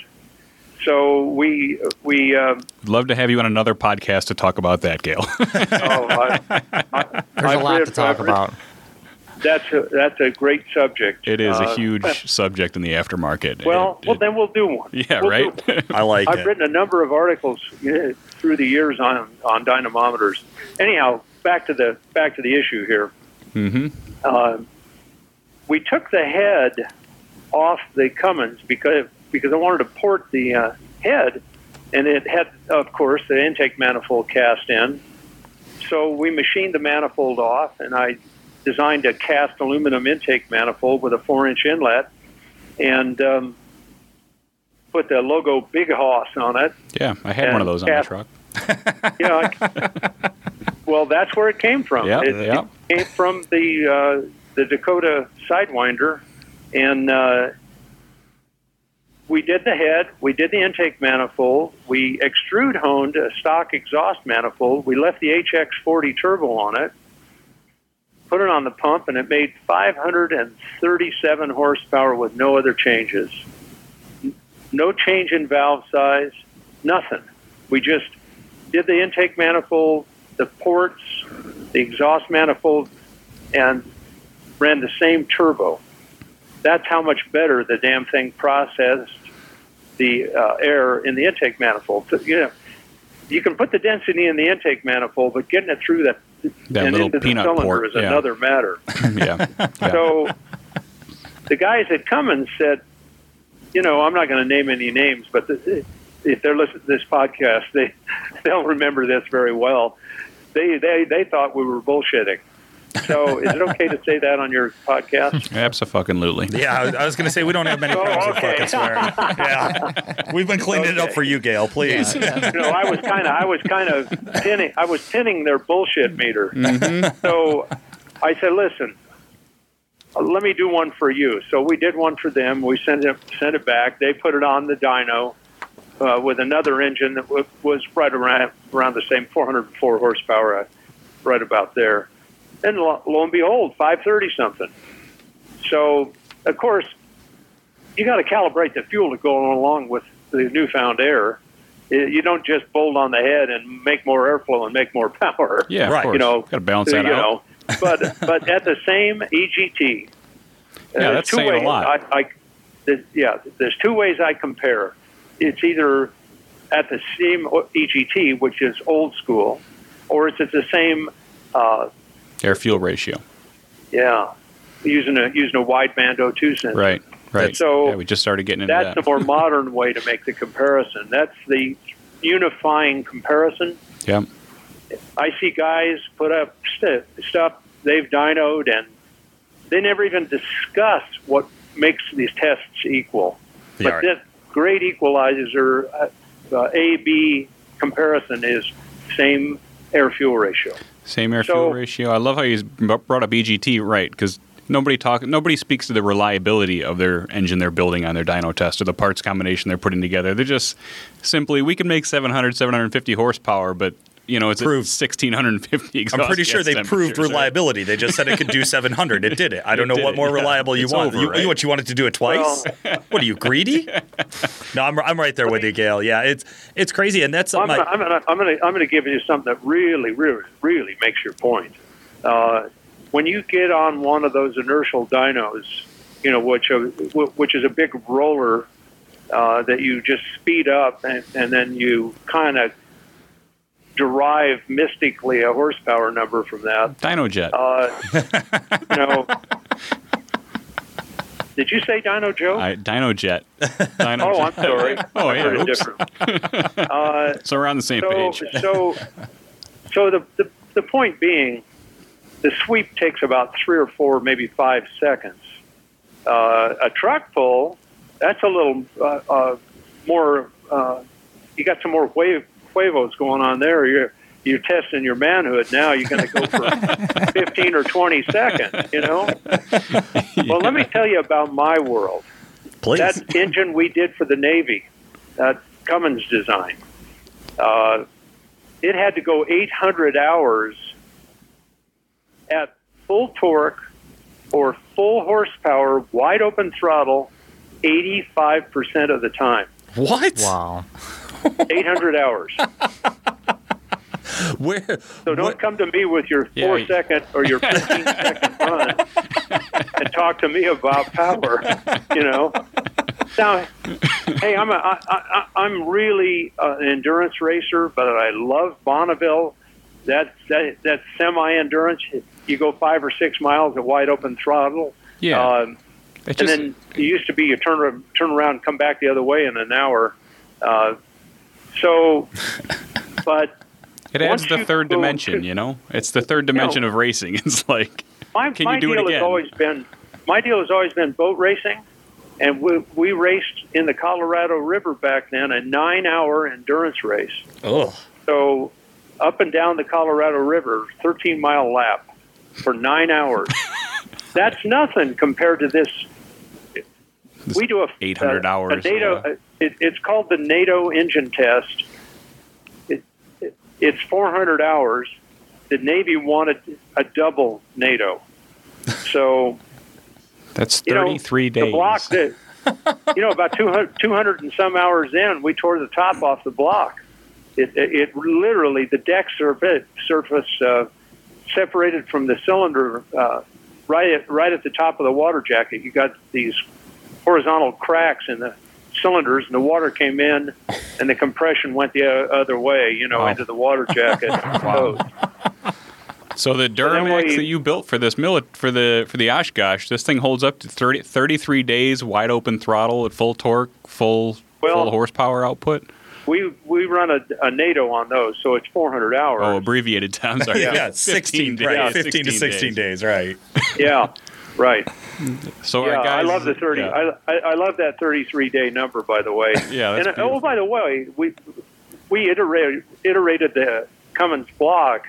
So we we um, Love to have you on another podcast to talk about that, Gale. oh, I, I, There's I've a lot read- to talk I've read- about. That's a, that's a great subject. it is Uh, a huge subject in the aftermarket. Well, It- well, then we'll do one. yeah, We'll right. one. I like I've it. written a number of articles uh, through the years on on dynamometers. Anyhow, back to the back to the issue here. hmm Uh, we took the head off the Cummins because because I wanted to port the uh, head, and it had, of course, the intake manifold cast in. So we machined the manifold off, and I designed a cast aluminum intake manifold with a four-inch inlet, and um, put the logo Big Hoss on it. Yeah, I had one of those on the Kath- truck. You know, I- well, that's where it came from. Yeah, it, yeah. it came from the uh, the Dakota Sidewinder, and uh, we did the head, we did the intake manifold, we extrude honed a stock exhaust manifold, we left the HX40 turbo on it, put it on the pump, and it made 537 horsepower with no other changes. No change in valve size, nothing. We just did the intake manifold, the ports, the exhaust manifold, and ran the same turbo. That's how much better the damn thing processed the uh, air in the intake manifold. So, you know, you can put the density in the intake manifold, but getting it through that, That and little into the cylinder port, is yeah. another matter. yeah. yeah. So the guys at Cummins said, you know, I'm not going to name any names, but the, if they're listening to this podcast, they they'll remember this very well. They they they thought we were bullshitting. So is it okay to say that on your podcast? Absolutely. Yeah, I was, I was going to say we don't have many Oh, problems okay. with fucking swearing. Yeah, we've been cleaning it up for you, Gale. Please. you know, I was kind of I was kind of pinning I was pinning their bullshit meter. So I said, listen, uh, let me do one for you. So we did one for them. We sent it sent it back. They put it on the dyno uh, with another engine that w- was right around around the same 404 horsepower, uh, right about there. And lo, lo and behold, 530 something. So of course, you got to calibrate the fuel to go along with the newfound air. Uh, You don't just bolt on the head and make more airflow and make more power. Yeah, Right. course. You know, got to balance uh, that you out. know, but but at the same EGT. uh, Yeah, there's that's two saying a ways lot. I, I, there's- yeah, there's two ways I compare. It's either at the same EGT, which is old school, or it's at the same, uh, Air fuel ratio. yeah, using a using a wideband O2 sensor. Right. Right. So yeah, we just started getting into That's that. the more modern way to make the comparison. That's the unifying comparison. yeah. I see guys put up st- stuff they've dynoed and they never even discuss what makes these tests equal. Yeah, but right. this great equalizer uh, uh, A B comparison is same air fuel ratio. Same air So- fuel ratio. I love how you brought up EGT, right? Because Nobody talk. Nobody speaks to the reliability of their engine they're building on their dyno test or the parts combination they're putting together. They're just simply we can make 700, 750 horsepower, but you know it's Proved. 1650 exhaust I'm pretty sure they proved temperatures, right? reliability. They just said it could do 700. It did it. I don't It know what it, more yeah. reliable you It's want. over, you, right? What you wanted to do it twice? what are you greedy? no, I'm, I'm right there with you, Gale. Yeah, it's it's crazy, and that's I'm, something. I- I'm gonna, I'm gonna, I'm gonna give you something that really, really, really makes your point. Uh, when you get on one of those inertial dynos, you know, which are, which is a big roller uh, that you just speed up, and, and then you kind of derive mystically a horsepower number from that. DynoJet. Uh, you know. Did you say Dino Joe? I, DynoJet. Dyno oh, I'm sorry. Oh, I yeah, oops. different. Uh, So we're on the same so, page. so, so the, the the point being, the sweep takes about three or four, maybe five seconds. Uh, a truck pull, that's a little uh, uh, more. Uh, you got some more wave huevos going on there. You're you're testing your manhood now. You're going to go for 15 or 20 seconds. You know. Well, let me tell you about my world Please. that engine we did for the Navy, that Cummins design, uh, it had to go 800 hours at full torque or full horsepower, wide open throttle, 85% of the time. what? Wow. 800 hours. Where? So don't what- come to me with your Yeah, four you- second or your 15 second run and talk to me about power. You know. Now, hey, I'm a, I, I, I'm really uh, an endurance racer, but I love Bonneville. That that that semi endurance. You go five or six miles at wide open throttle. yeah. Um, It and just- then it used to be you turn ar- turn around, and come back the other way in an hour. Uh, so, but It adds the third dimension, to- you know? It's the third dimension of racing. It's like, My, Can my you do it deal again? has always been my deal has always been boat racing, and we, we raced in the Colorado River back then, a nine-hour endurance race. Ugh. So up and down the Colorado River, 13-mile lap for nine hours. That's nothing compared to this. We do a 800 a- hours, A NATO, yeah. it, it's called the NATO engine test. It, it, it's 400 hours. The Navy wanted a double NATO. So that's you know, 33 days. The block that, you know, about 200, 200 and some hours in, we tore the top off the block. It, it, it literally, the deck surface, surface uh, separated from the cylinder uh, right at, right at the top of the water jacket. You got these horizontal cracks in the cylinders, and the water came in, and the compression went the other way, you know, Wow. into the water jacket. Wow. So the then Duramax we- that you built for this mili- for the for the Oshkosh, this thing holds up to 30, 33 days, wide open throttle at full torque, full Well- full horsepower output. We we run a, a NATO on those, so it's 400 hours. Oh, abbreviated time. Sorry, Yeah, 16, days. right. 15 to 16 days, right. yeah, right. So yeah, our guys, I love the thirty. yeah. I, I I love that thirty-three day number. By the way. Yeah, and uh, beautiful. oh, by the way, we we iterated iterated the Cummins block,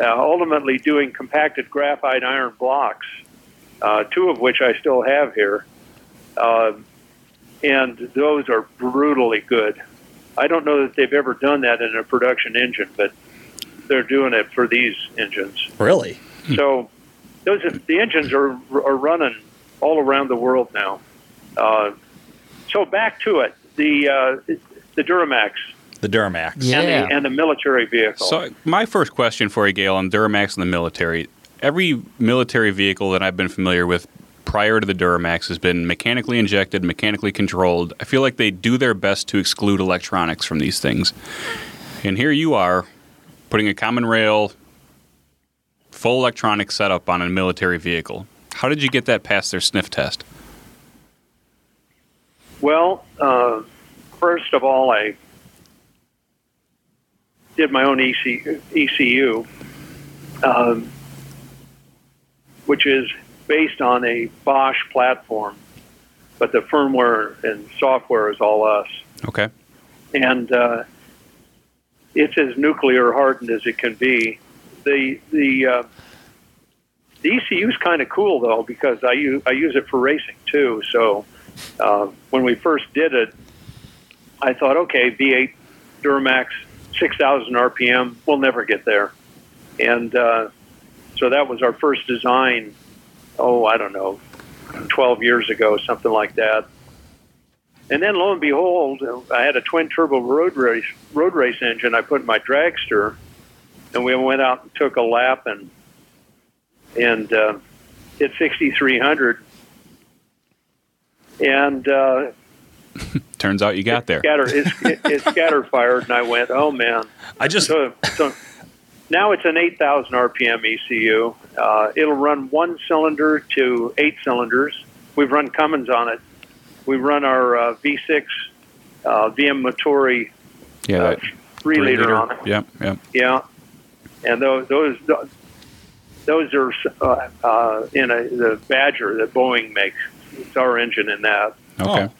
uh, ultimately doing compacted graphite iron blocks, uh, two of which I still have here, Um and those are brutally good. I don't know that they've ever done that in a production engine, but they're doing it for these engines. Really? So those the engines are are running all around the world now. Uh, so back to it, the uh, the Duramax The Duramax. Yeah. and, the, and the military vehicle. So my first question for you, Gale, on Duramax and the military. Every military vehicle that I've been familiar with prior to the Duramax has been mechanically injected, mechanically controlled. I feel like they do their best to exclude electronics from these things. And here you are putting a common rail, full electronic setup on a military vehicle. How did you get that past their sniff test? Well, uh, first of all, I did my own EC, ECU, um, which is based on a Bosch platform, but the firmware and software is all us. Okay. and uh, it's as nuclear hardened as it can be. The the uh, the ECU is kind of cool though because I use I use it for racing too. So uh, when we first did it, I thought, okay, V8 Duramax, 6,000 RPM, we'll never get there, and uh, so that was our first design. Oh, I don't know, 12 years ago, something like that. And then lo and behold, I had a twin turbo road race road race engine I put in my dragster, and we went out and took a lap and and uh, hit 6300. And uh, Turns out you got there. scatter it, it, it scatter fired, and I went, oh man. I just So, so now it's an 8,000 RPM ECU. Uh, it'll run one cylinder to eight cylinders. We've run Cummins on it. We run our uh, V6 uh, VM Motori Yeah, uh, that three, three liter, on it. Yep, yep. Yeah, and those those those are uh, uh, in a the Badger that Boeing makes. It's our engine in that. Okay. Oh.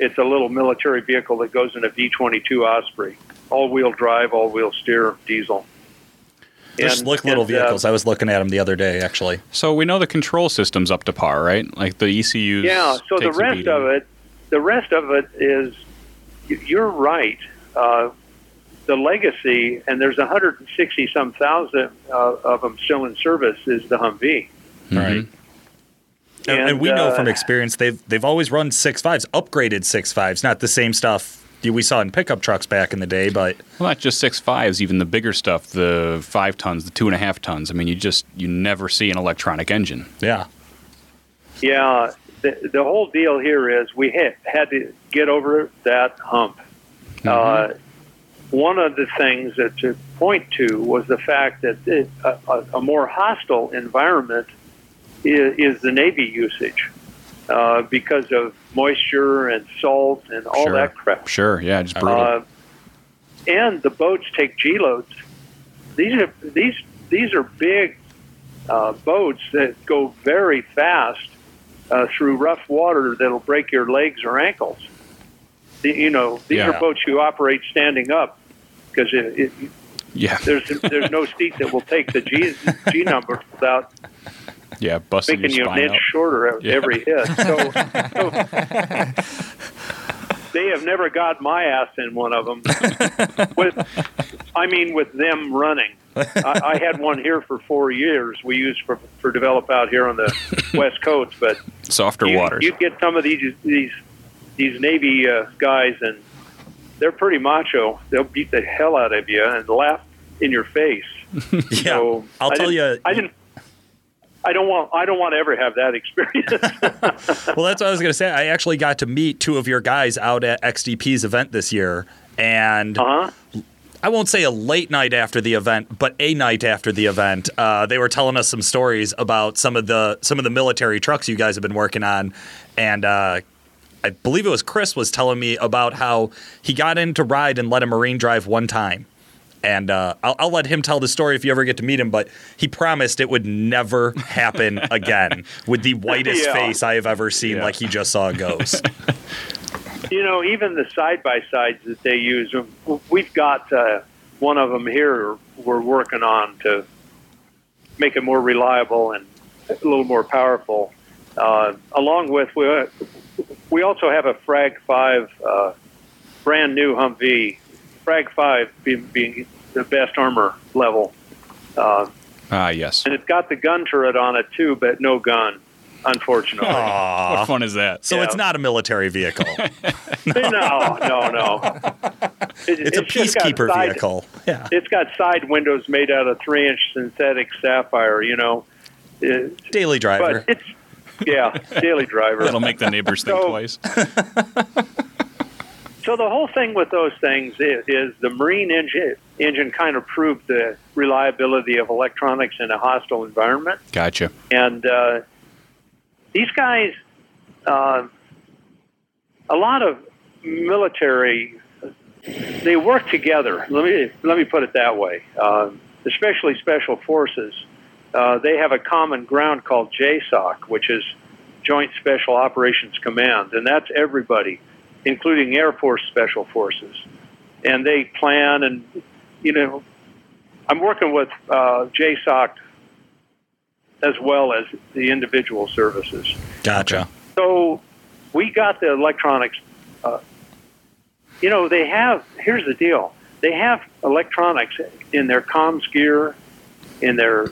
It's a little military vehicle that goes in a V-22 Osprey, all-wheel drive, all-wheel steer, diesel. they're And- slick little and, uh, vehicles. I was looking at them the other day, actually. So we know the control system's up to par, right? Like the ECU. Yeah. So the rest of it, the rest of it is, you're right. Uh, the legacy, and there's 160 some thousand uh, of them still in service, is the Humvee. Mhm. Right. And, and we know uh, from experience they've they've always run six fives, upgraded six fives, not the same stuff we saw in pickup trucks back in the day, but Well, not just six fives, even the bigger stuff, the five tons, the two and a half tons. I mean, you just you never see an electronic engine. yeah. Yeah, the, the whole deal here is we had, had to get over that hump. Uh, one of the things that to point to was the fact that it, a, a, more hostile environment is, is the Navy usage uh, because of moisture and salt and all Sure. that crap. Sure, yeah, just brutal. Uh, and the boats take G loads. These are these these are big uh, boats that go very fast uh, through rough water that'll break your legs or ankles. You know, these Yeah. are boats you operate standing up because it, it, yeah, there's there's no seat that will take the G G number without yeah, busting making your you an inch out. shorter Yeah. every hit. So, so they have never got my ass in one of them. with, I mean, with them running. I, I had one here for four years. We used for for develop out here on the west coast, but Softer you, waters. you get some of these these these Navy uh, guys, and they're pretty macho. They'll beat the hell out of you and laugh in your face. Yeah. So I'll I tell you I didn't. I don't want. I don't want to ever have that experience. Well, that's what I was going to say. I actually got to meet two of your guys out at XDP's event this year, and uh huh. I won't say a late night after the event, but a night after the event, uh, they were telling us some stories about some of the some of the military trucks you guys have been working on, and uh, I believe it was Chris was telling me about how he got in to ride and let a Marine drive one time. And uh, I'll, I'll let him tell the story if you ever get to meet him. But he promised it would never happen again with the whitest Yeah. face I have ever seen, Yeah. like he just saw a ghost. You know, even the side by sides that they use, we've got uh, one of them here. We're working on to make it more reliable and a little more powerful. Uh, along with we, we also have a Frag Five uh, brand new Humvee. Frag Five being, being the best armor level, uh, ah, yes. and it's got the gun turret on it too, but no gun, unfortunately. Aw. What fun is that? So Yeah. it's not a military vehicle. no, no, no. It- It's a peacekeeper side- vehicle. Yeah. It's got side windows made out of three-inch synthetic sapphire. You know, It- Daily driver. but it's yeah, daily driver. That'll make the neighbors think So- twice. So the whole thing with those things is, is the marine engine engine kind of proved the reliability of electronics in a hostile environment. Gotcha. and uh, these guys, uh, a lot of military, they work together. Let me let me put it that way. Uh, especially special forces, uh, they have a common ground called JSOC, which is Joint Special Operations Command, and that's everybody, including Air Force Special Forces, and they plan and you know. I'm working with uh, JSOC as well as the individual services. Gotcha. So we got the electronics. Uh, you know, they have. Here's the deal: they have electronics in their comms gear, in their,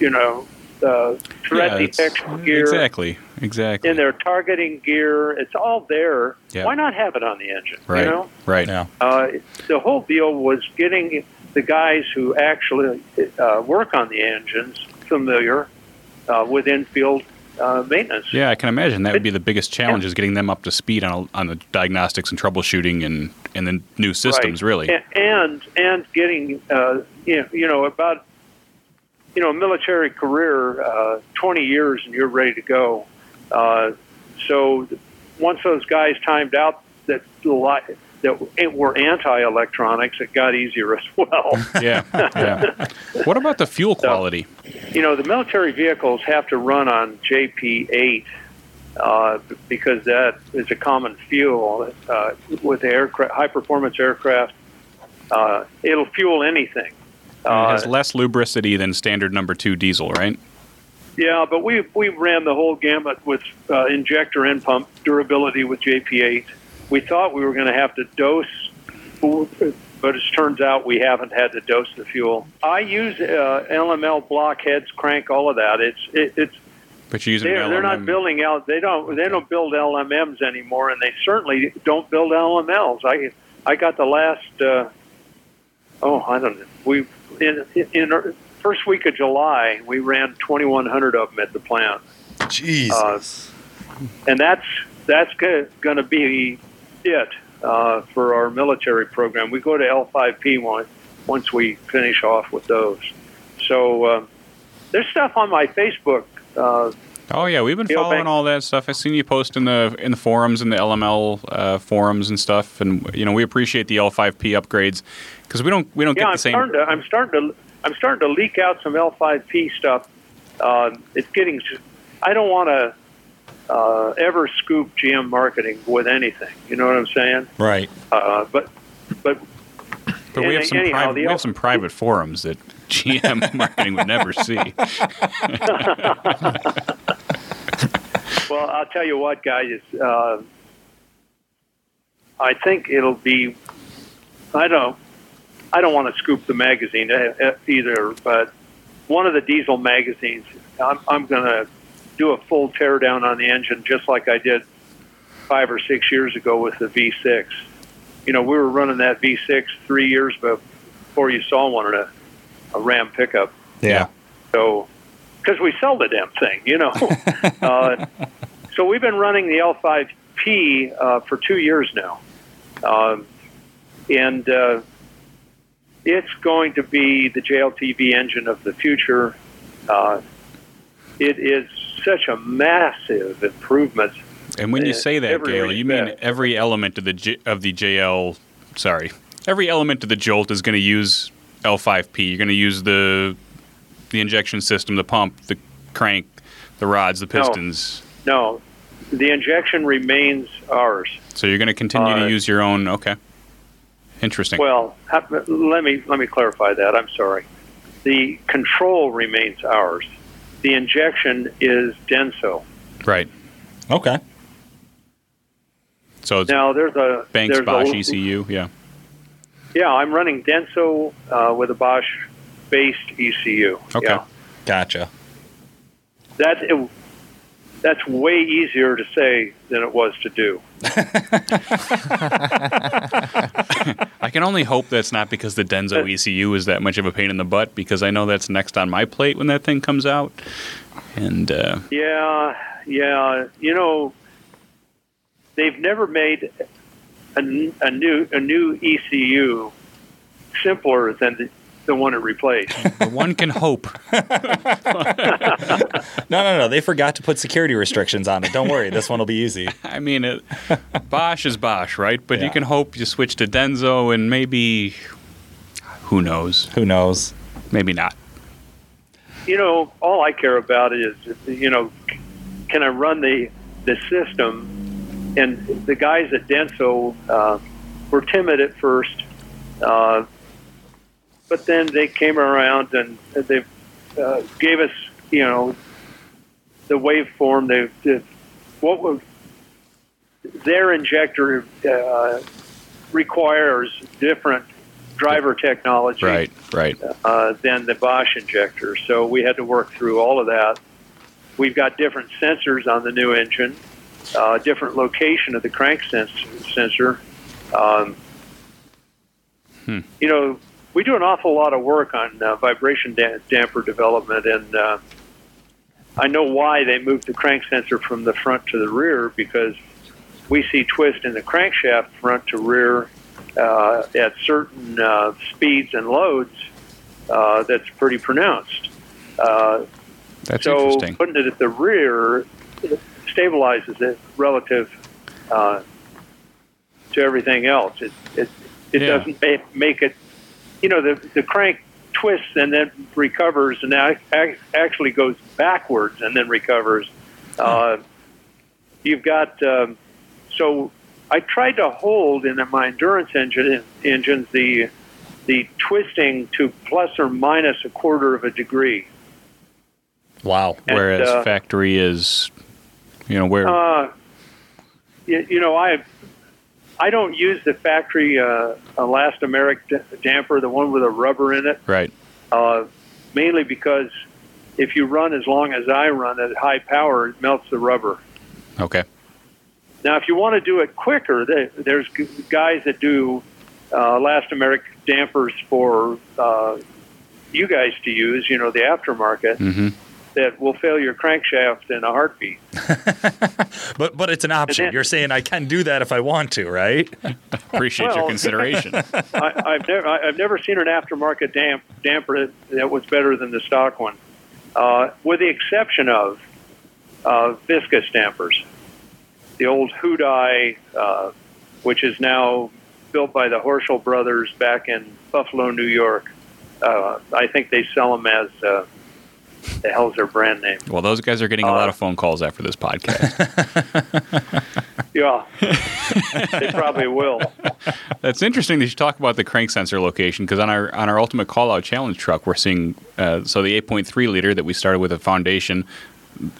you know, uh, threat Yeah, detection gear, Exactly. Exactly. in their targeting gear. It's all there. Yeah. Why not have it on the engine? right. You know, Right. Yeah. uh, the whole deal was getting the guys who actually uh, work on the engines familiar uh, with infield uh, maintenance. Yeah, I can imagine that would be the biggest challenge is getting them up to speed on on the diagnostics and troubleshooting and and the new systems. Right. Really. A- and and getting uh, you know, you know about you know military career, uh, twenty years, and you're ready to go. Uh, so once those guys timed out that that were anti-electronics, it got easier as well. Yeah. Yeah. what about the fuel quality? you know, the military vehicles have to run on JP8 uh, because that is a common fuel uh, with aircraft, high performance aircraft. Uh, it'll fuel anything. It Uh, has less lubricity than standard number two diesel, right? yeah, but we we ran the whole gamut with uh, injector and pump durability with JP8. We thought we were going to have to dose, but it turns out we haven't had to dose the fuel. I use uh, LML blockheads, crank, all of that. It's it, it's But you're using they're, they're not building out. They don't. They don't build LMMs anymore, and they certainly don't build LMLs. I I got the last. Uh, oh, I don't know. We in in first week of July we ran 2,100 of them at the plant, Jesus. and that's that's going to be it uh, for our military program. We go to L5P one once we finish off with those. So uh, there's stuff on my Facebook. Oh yeah, we've been Yo, following Bank- all that stuff. I've seen you post in the in the forums and the LML uh, forums and stuff, and you know we appreciate the L5P upgrades because we don't we don't yeah, get I'm the same. starting to I'm starting to I'm starting to leak out some L5P stuff. Uh, it's getting. I don't want to uh, ever scoop GM marketing with anything. You know what I'm saying? Right. Uh, but but but we have some anyhow, private we have some private forums that GM marketing would never see. well, I'll tell you what, guys. Uh, I think it'll be. I don't. I don't want to scoop the magazine uh, uh, either, but one of the diesel magazines. I'm, I'm going to do a full teardown on the engine, just like I did five or six years ago with the V6. You know, we were running that V6 three years before you saw one in a, a Ram pickup. Yeah. So, because we sell the damn thing, you know. uh, so we've been running the L5P uh, for two years now, um, and uh, it's going to be the JLTV engine of the future. Uh, it is such a massive improvement. And when you Uh, say that, every Gale, you mean every element of the J, of the JL. Sorry, every element of the Jolt is going to use L5P. You're going to use the the injection system, the pump, the crank, the rods, the pistons. No, no. the injection remains ours. So you're going to continue Uh, to use your own. Okay, interesting. Well, let me let me clarify that. I'm sorry. The control remains ours. The injection is Denso. right. Okay. So it's Now there's a Banks Bosch a, ECU. Yeah. Yeah, I'm running Denso uh, with a Bosch based ECU. Okay. Yeah. Gotcha. That it, that's way easier to say than it was to do. I can only hope that's not because the Denso ECU is that much of a pain in the butt because I know that's next on my plate when that thing comes out. And uh, Yeah, yeah. You know, they've never made a, n- a new a new ECU simpler than the, the one it replaced. one can hope. No, no, no. They forgot to put security restrictions on it. Don't worry. This one will be easy. I mean, it, Bosch is Bosch, right? But you can hope you switch to Denso and maybe, who knows? Who knows? Maybe not. you know, all I care about is, you know, can I run the the system? And the guys at Denso uh, were timid at first, uh, but then they came around and they uh, gave us you know, the waveform, they, the, what would their injector uh, requires different driver technology Right, right. uh, than the Bosch injector. So we had to work through all of that. We've got different sensors on the new engine, uh, different location of the crank sens- sensor. Um, You know, we do an awful lot of work on uh, vibration da- damper development, and uh, I know why they moved the crank sensor from the front to the rear because we see twist in the crankshaft front to rear uh, at certain uh, speeds and loads uh, that's pretty pronounced. Uh, That's so interesting. putting it at the rear stabilizes it relative uh, to everything else. It it, it Yeah. doesn't ma- make it. You know, the the crank twists and then recovers, and ac- ac- actually goes backwards and then recovers. Uh, you've got um, so I tried to hold in my endurance engine engines the the twisting to plus or minus a quarter of a degree. Wow. and, Whereas uh, factory is, you know, where Uh, you, you know, I I don't use the factory uh, elastomeric damper, the one with a rubber in it, right. uh, mainly because if you run as long as I run at high power, it melts the rubber. Okay. Now, if you want to do it quicker, there's guys that do uh, elastomeric dampers for uh, you guys to use, you know, the aftermarket, hmm that will fail your crankshaft in a heartbeat. But but it's an option. then- You're saying I can do that if I want to, right? Appreciate your consideration. I, I've never I've never seen an aftermarket damp, damper that was better than the stock one, uh, with the exception of uh, viscous dampers. The old Houdaille, uh, which is now built by the Horschel brothers back in Buffalo, New York. Uh, I think they sell them as uh, the hell's their brand name? well, those guys are getting a lot Uh, of phone calls after this podcast. Yeah, they probably will. That's interesting that you talk about the crank sensor location because on our on our ultimate call out challenge truck we're seeing uh, so the 8.3 liter that we started with a foundation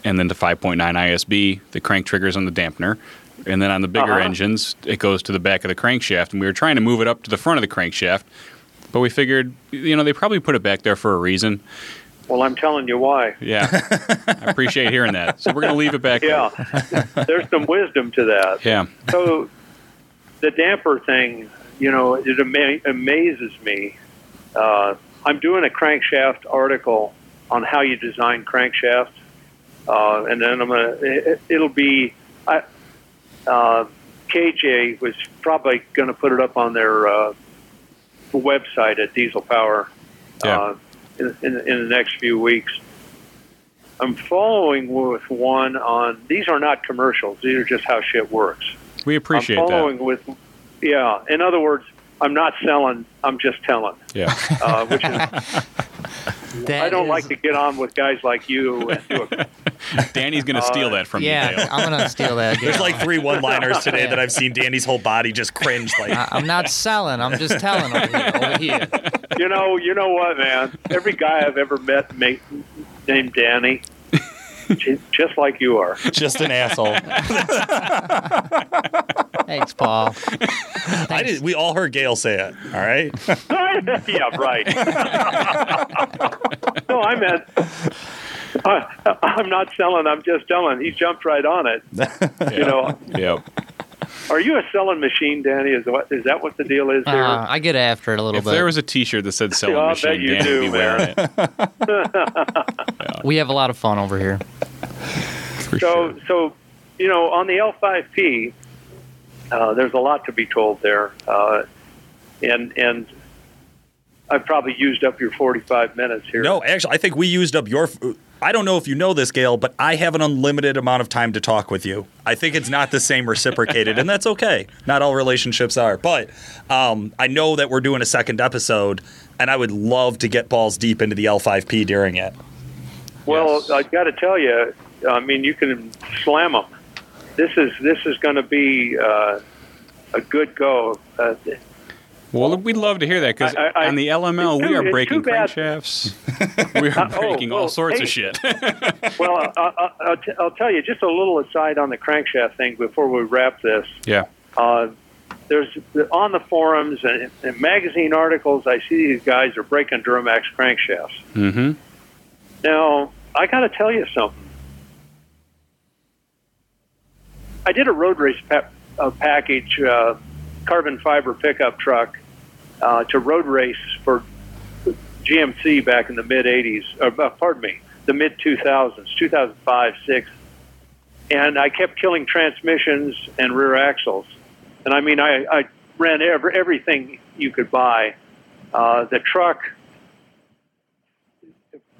and then the 5.9 ISB the crank triggers on the dampener and then on the bigger Uh-huh. engines it goes to the back of the crankshaft and we were trying to move it up to the front of the crankshaft but we figured you know they probably put it back there for a reason Well, I'm telling you why. yeah I appreciate hearing that so we're gonna leave it back Yeah, there's some wisdom to that. yeah so the damper thing, you know, it ama- amazes me. Uh, I'm doing a crankshaft article on how you design crankshafts, uh, and then I'm gonna. It, it'll be. I, uh, KJ was probably going to put it up on their uh, website at Diesel Power Yeah. In, in, in the next few weeks. I'm following with one on. These are not commercials. These are just how shit works. we appreciate I'm that following with, yeah. In other words, I'm not selling. I'm just telling. yeah Uh, which is, I don't like to get on with guys like you and do a Danny's gonna steal that from you Yeah, I'm gonna steal that. There's like three one-liners today that I've seen Danny's whole body just cringe like I- I'm not selling. I'm just telling over here. Over here. you know, you know what, man? Every guy I've ever met ma- named Danny, j- just like you are. just an asshole. Thanks, Paul. I did, we all heard Gale say it. All right. yeah, right. no, I meant. Uh, I'm not selling. I'm just telling. He jumped right on it. You know, yeah are you a selling machine, Danny? Is what is that what the deal is here? Uh, I get after it a little If bit. there was a T-shirt that said "Selling Yeah, Machine," bet you Dan do, would be wearing it. we have a lot of fun over here. For so, sure. so you know, on the L5P, uh, there's a lot to be told there, uh, and and I've probably used up your 45 minutes here. No, actually, I think we used up your. I don't know if you know this, Gale, but I have an unlimited amount of time to talk with you. I think it's not the same reciprocated, and that's okay. Not all relationships are, but um, I know that we're doing a second episode, and I would love to get balls deep into the L5P during it. Well, Yes. I got to tell you, I mean, you can slam them. This is this is going to be uh, a good go. Uh, Well, we'd love to hear that because on the LML it's we are breaking crankshafts. we are Uh, oh, breaking all well, sorts hey. of shit. Well, uh, uh, I'll, t- I'll tell you just a little aside on the crankshaft thing before we wrap this. yeah. Uh, there's on the forums and, and magazine articles. I see these guys are breaking Duramax crankshafts. Mm-hmm. Now, I got to tell you something. I did a road race pa- uh, package, uh, carbon fiber pickup truck, uh, to road race for GMC back in the mid 80s, or, uh, pardon me, the mid 2000s, 2005, 6. And I kept killing transmissions and rear axles. And I mean, I, I ran every, everything you could buy. Uh, the truck,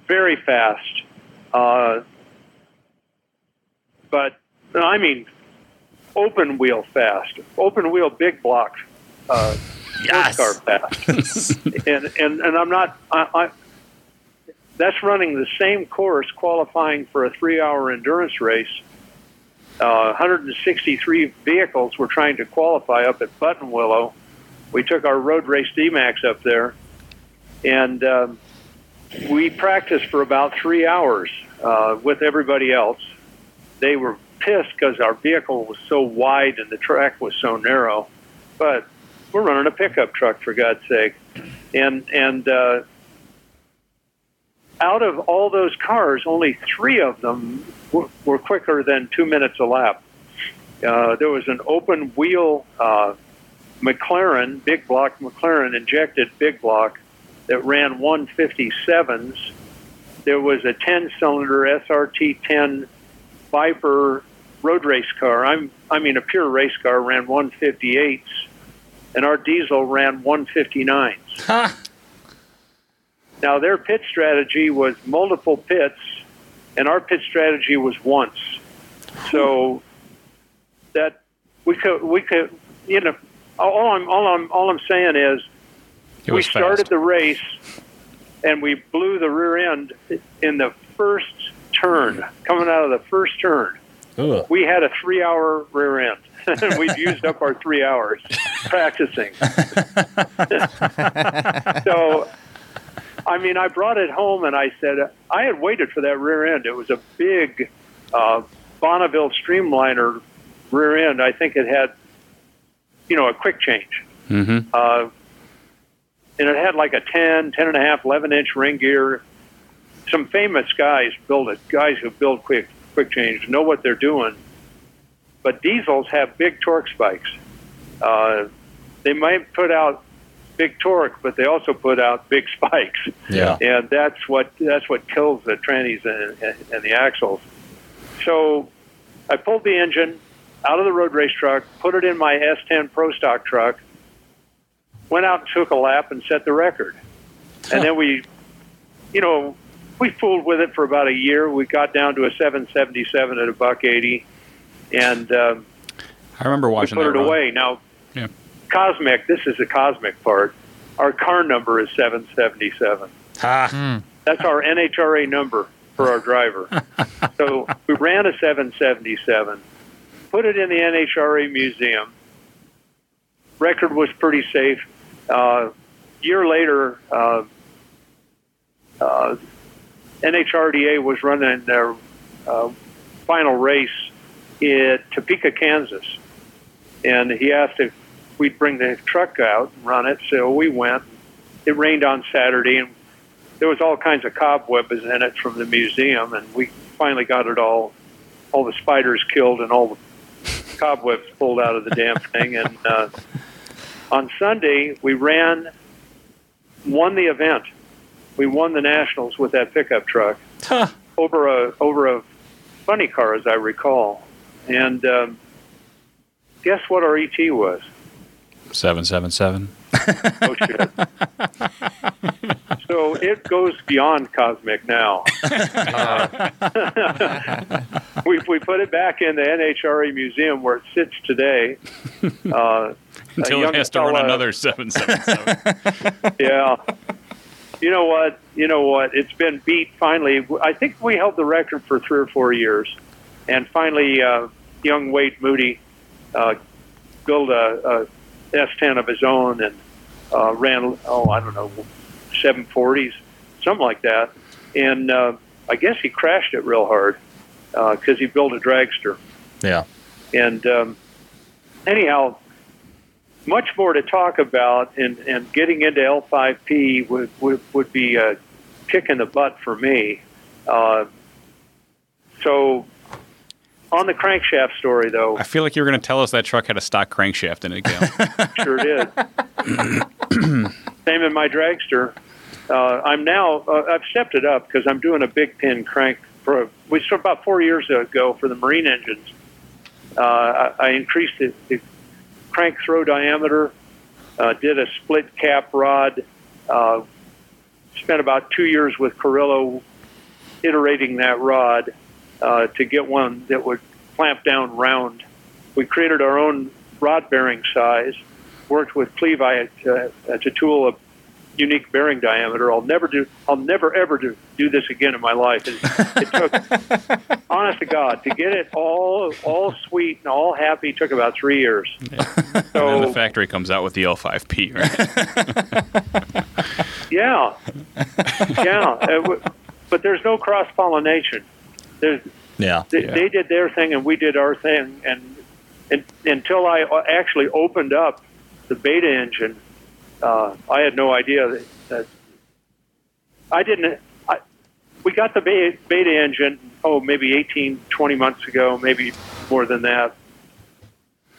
very fast. Uh, but I mean, open wheel fast, open wheel big block, uh, Yes. sports car and, and and I'm not. I, I, that's running the same course, qualifying for a three-hour endurance race. Uh, 163 vehicles were trying to qualify up at Buttonwillow. We took our road race D-Max up there, and um, we practiced for about three hours uh, with everybody else. They were pissed because our vehicle was so wide and the track was so narrow, but we're running a pickup truck for God's sake, and and uh, out of all those cars, only three of them were, were quicker than two minutes a lap. Uh, there was an open wheel uh, McLaren, big block McLaren injected big block that ran 157s. There was a 10 cylinder SRT 10 Viper road race car. I'm, I mean, a pure race car ran 158s, and our diesel ran 159s. Now, their pit strategy was multiple pits, and our pit strategy was once. So that we could, we could, you know, all I'm, all I'm, all I'm saying is we started fast. the race and we blew the rear end in the first turn, coming out of the first turn. Ugh. We had a three hour rear end. We've used up our three hours practicing. so, I mean, I brought it home and I said, I had waited for that rear end. It was a big uh, Bonneville Streamliner rear end. I think it had, you know, a quick change. Mm-hmm. Uh, and it had like a 10, 10 and a half, 11 inch ring gear. Some famous guys built it. Guys who build quick quick change know what they're doing. But diesels have big torque spikes. Uh, they might put out big torque, but they also put out big spikes, Yeah. and that's what that's what kills the trannies and, and, and the axles. So I pulled the engine out of the road race truck, put it in my S10 Pro Stock truck, went out and took a lap and set the record. And then we, you know, we fooled with it for about a year. We got down to a 777 at a buck 80, and um, I remember we watching put that it run. away. Now, Yeah. Cosmic, this is the Cosmic part. Our car number is 777. Ha. That's our NHRA number for our driver. so we ran a 777, put it in the NHRA museum. Record was pretty safe. Uh, year later, uh, uh, NHRDA was running their uh, final race in Topeka, Kansas, and he asked if we'd bring the truck out and run it. So we went. It rained on Saturday, and there was all kinds of cobwebs in it from the museum, and we finally got it all, all the spiders killed and all the cobwebs pulled out of the damn thing. And uh, on Sunday, we ran, won the event. We won the nationals with that pickup truck Huh. over a over a funny car, as I recall. And um, guess what our ET was? Seven seven seven. Oh shit! so it goes beyond cosmic now. Uh, we we put it back in the NHRA museum where it sits today. Uh, Until it has to run fella- another seven seven seven. yeah. You know what? You know what? It's been beat finally. I think we held the record for three or four years, and finally, uh, young Wade Moody uh, built a, a S10 of his own, and uh, ran oh I don't know 740s, something like that, and uh, I guess he crashed it real hard because he built a dragster. Yeah. And um, anyhow, much more to talk about, and, and getting into L5P would, would, would be a kick in the butt for me. Uh, so, on the crankshaft story, though, I feel like you're going to tell us that truck had a stock crankshaft in it, Gale. sure did. Same in my dragster. Uh, I'm now uh, I've stepped it up because I'm doing a big pin crank for we started about four years ago for the marine engines. Uh, I, I increased the, the crank throw diameter, uh, did a split cap rod, uh, spent about two years with Carrillo iterating that rod uh, to get one that would clamp down round. We created our own rod bearing size, worked with Clevite to, to tool a unique bearing diameter. I'll never do. I'll never ever do do this again in my life. It, it took, honest to God, to get it all all sweet and all happy took about three years. and then So the factory comes out with the L5P, right? yeah, yeah, w- but there's no cross pollination. There's Yeah. they, Yeah. they did their thing and we did our thing, and, and until I uh, actually opened up the beta engine, uh, I had no idea that, that I didn't. I, we got the beta, beta engine, oh, maybe 18, 20 months ago, maybe more than that.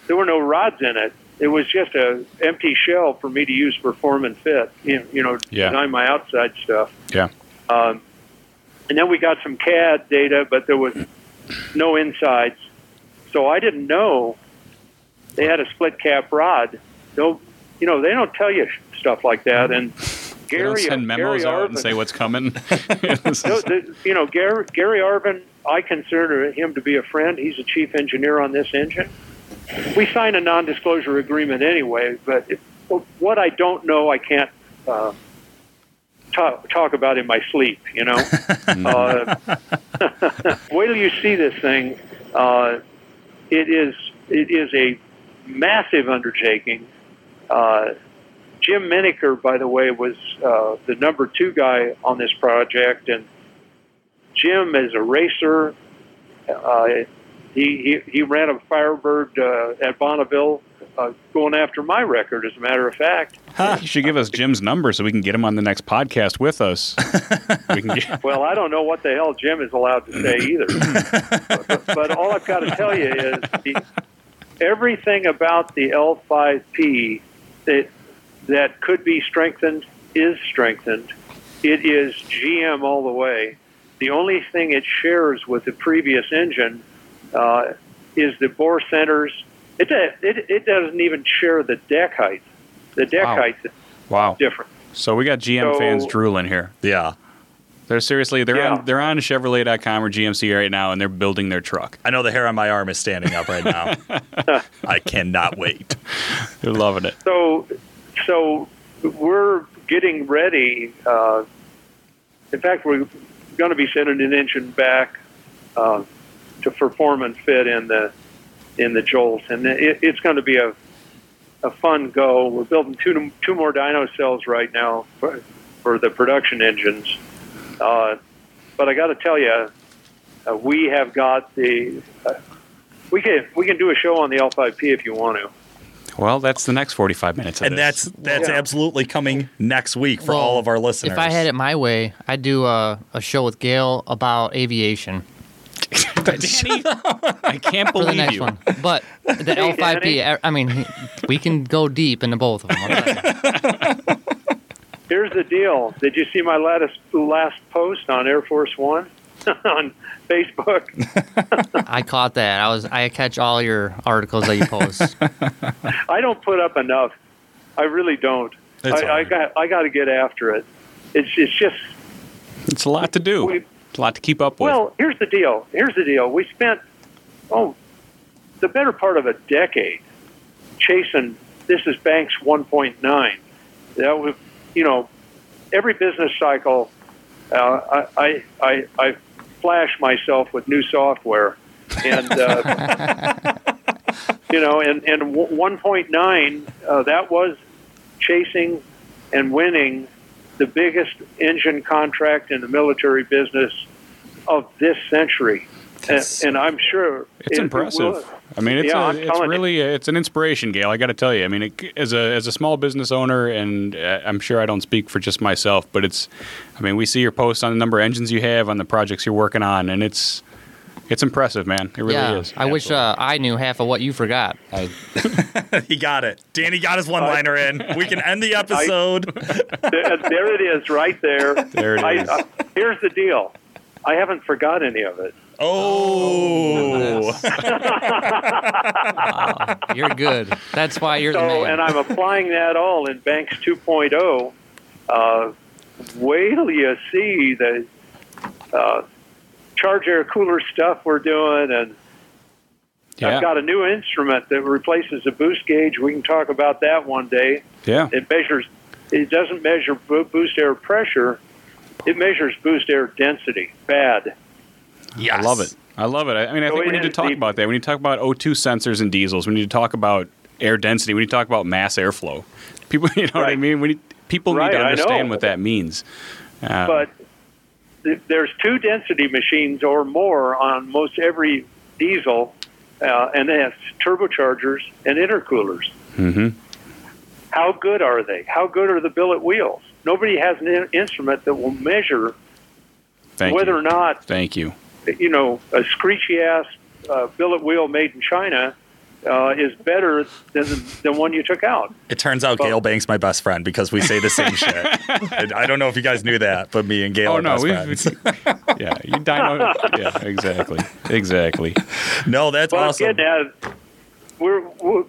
There were no rods in it. It was just a empty shell for me to use for form and fit. You know, you know Yeah. design my outside stuff. Yeah. Um, and then we got some CAD data, but there was no insides. So I didn't know they had a split cap rod. No, you know, they don't tell you stuff like that. And They don't send memos Gary out Arvin, and say what's coming. no, the, you know, Gary, Gary Arvin, I consider him to be a friend. He's a chief engineer on this engine. We signed a non-disclosure agreement anyway, but it, what I don't know, I can't uh, talk, talk about in my sleep. You know, uh, wait till you see this thing. Uh, it is it is a massive undertaking. Uh, Jim Miniker, by the way, was uh, the number two guy on this project, and Jim is a racer. Uh, he, he he ran a Firebird uh, at Bonneville, uh, going after my record. As a matter of fact, you should give us Jim's number so we can get him on the next podcast with us. we can get, well, I don't know what the hell Jim is allowed to say either. but, but all I've got to tell you is the, everything about the L5P that that could be strengthened is strengthened. It is GM all the way. The only thing it shares with the previous engine uh, is the bore centers. It, it it doesn't even share the deck height. The deck Wow. height is wow. different. So we got GM So- fans drooling here. Yeah. They're seriously they're Yeah. on they're on Chevrolet.com or GMC right now and they're building their truck. I know the hair on my arm is standing up right now. I cannot wait. They're loving it. So, so we're getting ready. Uh, in fact, we're going to be sending an engine back uh, to perform and fit in the in the Jolt, and it, it's going to be a a fun go. We're building two two more dyno cells right now for, for the production engines. Uh, but I got to tell you, uh, we have got the. Uh, we can we can do a show on the L5P if you want to. Well, that's the next 45 minutes of And this. that's that's Yeah. absolutely coming next week for Well, all of our listeners. If I had it my way, I'd do a, a show with Gale about aviation Danny, I can't for the believe next you. one. But the L5P, I mean, we can go deep into both of them. I'll tell you. Here's the deal. Did you see my latest last post on Air Force One on Facebook? I caught that. I was I catch all your articles that you post. I don't put up enough. I really don't. It's I, I got I got to get after it. It's it's just It's a lot to do. We- It's a lot to keep up with. well. Here's the deal. Here's the deal. We spent oh the better part of a decade chasing. This is Banks 1.9. That was you know every business cycle. Uh, I, I I flash myself with new software and. Uh, you know, and and 1.9 uh, that was chasing and winning the biggest engine contract in the military business of this century. And, and I'm sure It's it- it impressive. will- I mean, it's Yeah, a, I'm it's telling you. really it's an inspiration, Gale. I got to tell you. I mean, it, as a as a small business owner, and uh, I'm sure I don't speak for just myself, but it's. I mean, we see your posts on the number of engines you have, on the projects you're working on, and it's it's impressive, man. It really yeah, is. I wish uh, I knew half of what you forgot. he got it. Danny got his one liner in. We can end the episode. there, there it is, right there. There it I, is. uh, here's the deal. I haven't forgot any of it. Oh. You're good. That's why you're the So, man. and I'm applying that all in Banks 2.0. Uh, wait till you see the uh, charge air cooler stuff we're doing, and yeah, I've got a new instrument that replaces a boost gauge. We can talk about that one day. yeah. It measures. It doesn't measure boost air pressure. It measures boost air density. Bad. Yes. I love it. I love it. I I mean, I So think we need to talk the- about that. We need to talk about O2 sensors and diesels. We need to talk about air density. We need to talk about mass airflow. People, you know what I mean? We need, people Right, need to understand what that means. Uh, but th- there's two density machines or more on most every diesel, uh, and that's turbochargers and intercoolers. mhm. How good are they? How good are the billet wheels? Nobody has an in- instrument that will measure Thank whether you. or not Thank you. You know a screechy ass uh, billet wheel made in China uh, is better than than one you took out. It turns out Gale Banks my best friend because we say the same shit. And I don't know if you guys knew that, but me and Gale Oh are no, best we friends. yeah, you dyno. yeah, exactly, exactly. No, that's But awesome. I'm getting at we're,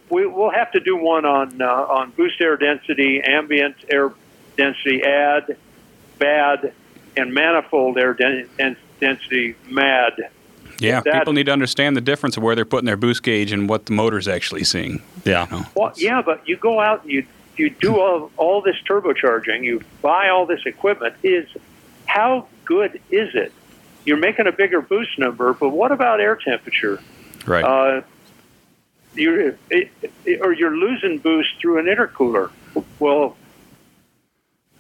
we we'll have to do one on uh, on boost air density, ambient air density, add, bad, and manifold air den- den- density, mad. Yeah, That- people need to understand the difference of where they're putting their boost gauge and what the motor's actually seeing. Yeah. Well, yeah, but you go out and you you do all all this turbocharging, you buy all this equipment. Is how good is it? You're making a bigger boost number, but what about air temperature? Right. Uh, you're it, it, or you're losing boost through an intercooler. Well,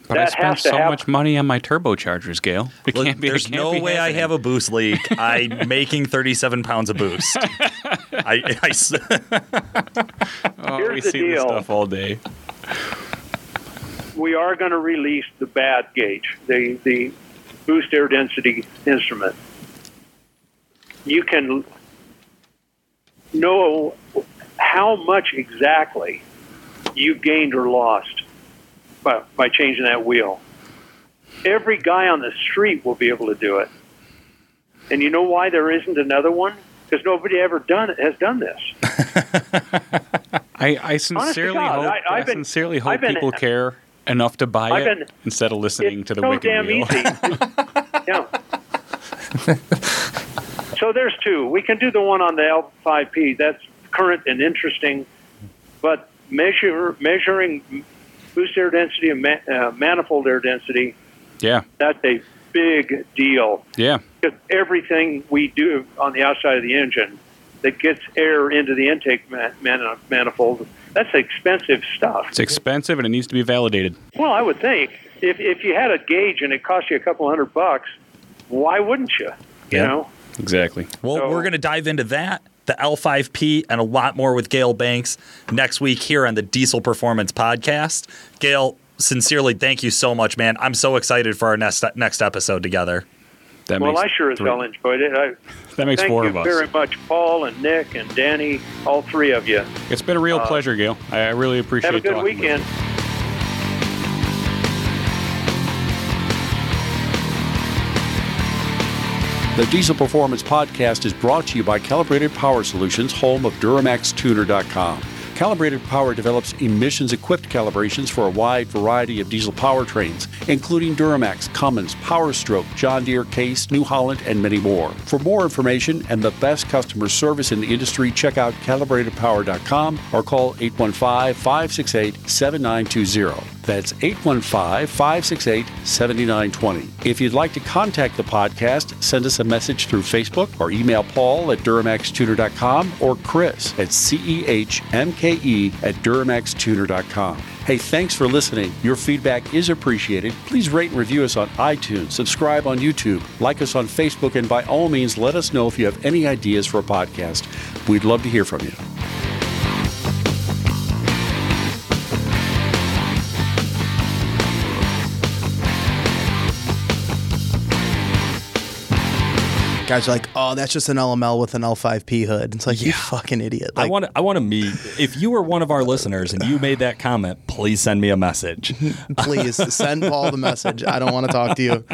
but I spent so happen. much money on my turbochargers, Gale. It Look, can't be. it there's can't no be way I have a boost leak. I'm making 37 pounds of boost. I, I s- Oh, Here's we the see this stuff all day. we are going to release the bad gauge, the the boost air density instrument. You can know how much exactly you gained or lost by, by changing that wheel. Every guy on the street will be able to do it. And you know why there isn't another one? Because nobody ever done it, has done this. I, I sincerely God, hope. I- I, been- sincerely hope been- people care enough to buy it instead of listening to the so wicked damn wheel. easy. yeah. so there's two. We can do the one on the L5P. That's current and interesting, but measure measuring boost air density and ma- uh, manifold air density. yeah, That's a big deal yeah. because everything we do on the outside of the engine that gets air into the intake man- man- manifold. That's expensive stuff. It's expensive and it needs to be validated. Well, I would think if if you had a gauge and it cost you a couple hundred bucks, why wouldn't you? You Yeah. know. Exactly. well, So- we're going to dive into that, the L5P, and a lot more with Gale Banks next week here on the Diesel Performance Podcast. Gale, sincerely, thank you so much, man. I'm so excited for our next next episode together. That Well, makes I sure as three- hell enjoyed it. I, That makes four of us. Thank you very much, Paul and Nick and Danny, all three of you. It's been a real uh, pleasure, Gale. I I really appreciate Have a good talking with you. weekend. The Diesel Performance Podcast is brought to you by Calibrated Power Solutions, home of DuramaxTuner.com. Calibrated Power develops emissions equipped calibrations for a wide variety of diesel powertrains, including Duramax, Cummins, Powerstroke, John Deere, Case, New Holland, and many more. For more information and the best customer service in the industry, check out calibratedpower.com or call 815 568 7920. That's 815 568 7920. If you'd like to contact the podcast, send us a message through Facebook or email Paul at DuramaxTuner.com or Chris at CEHMKE at DuramaxTuner.com. Hey, thanks for listening. Your feedback is appreciated. Please rate and review us on iTunes, subscribe on YouTube, like us on Facebook, and by all means, let us know if you have any ideas for a podcast. We'd love to hear from you. Guys are like, oh, that's just an LML with an L5P hood. It's like, you fucking idiot. I want to. I want to meet. If you were one of our listeners and you made that comment, please send me a message. please send Paul the message. I don't want to talk to you.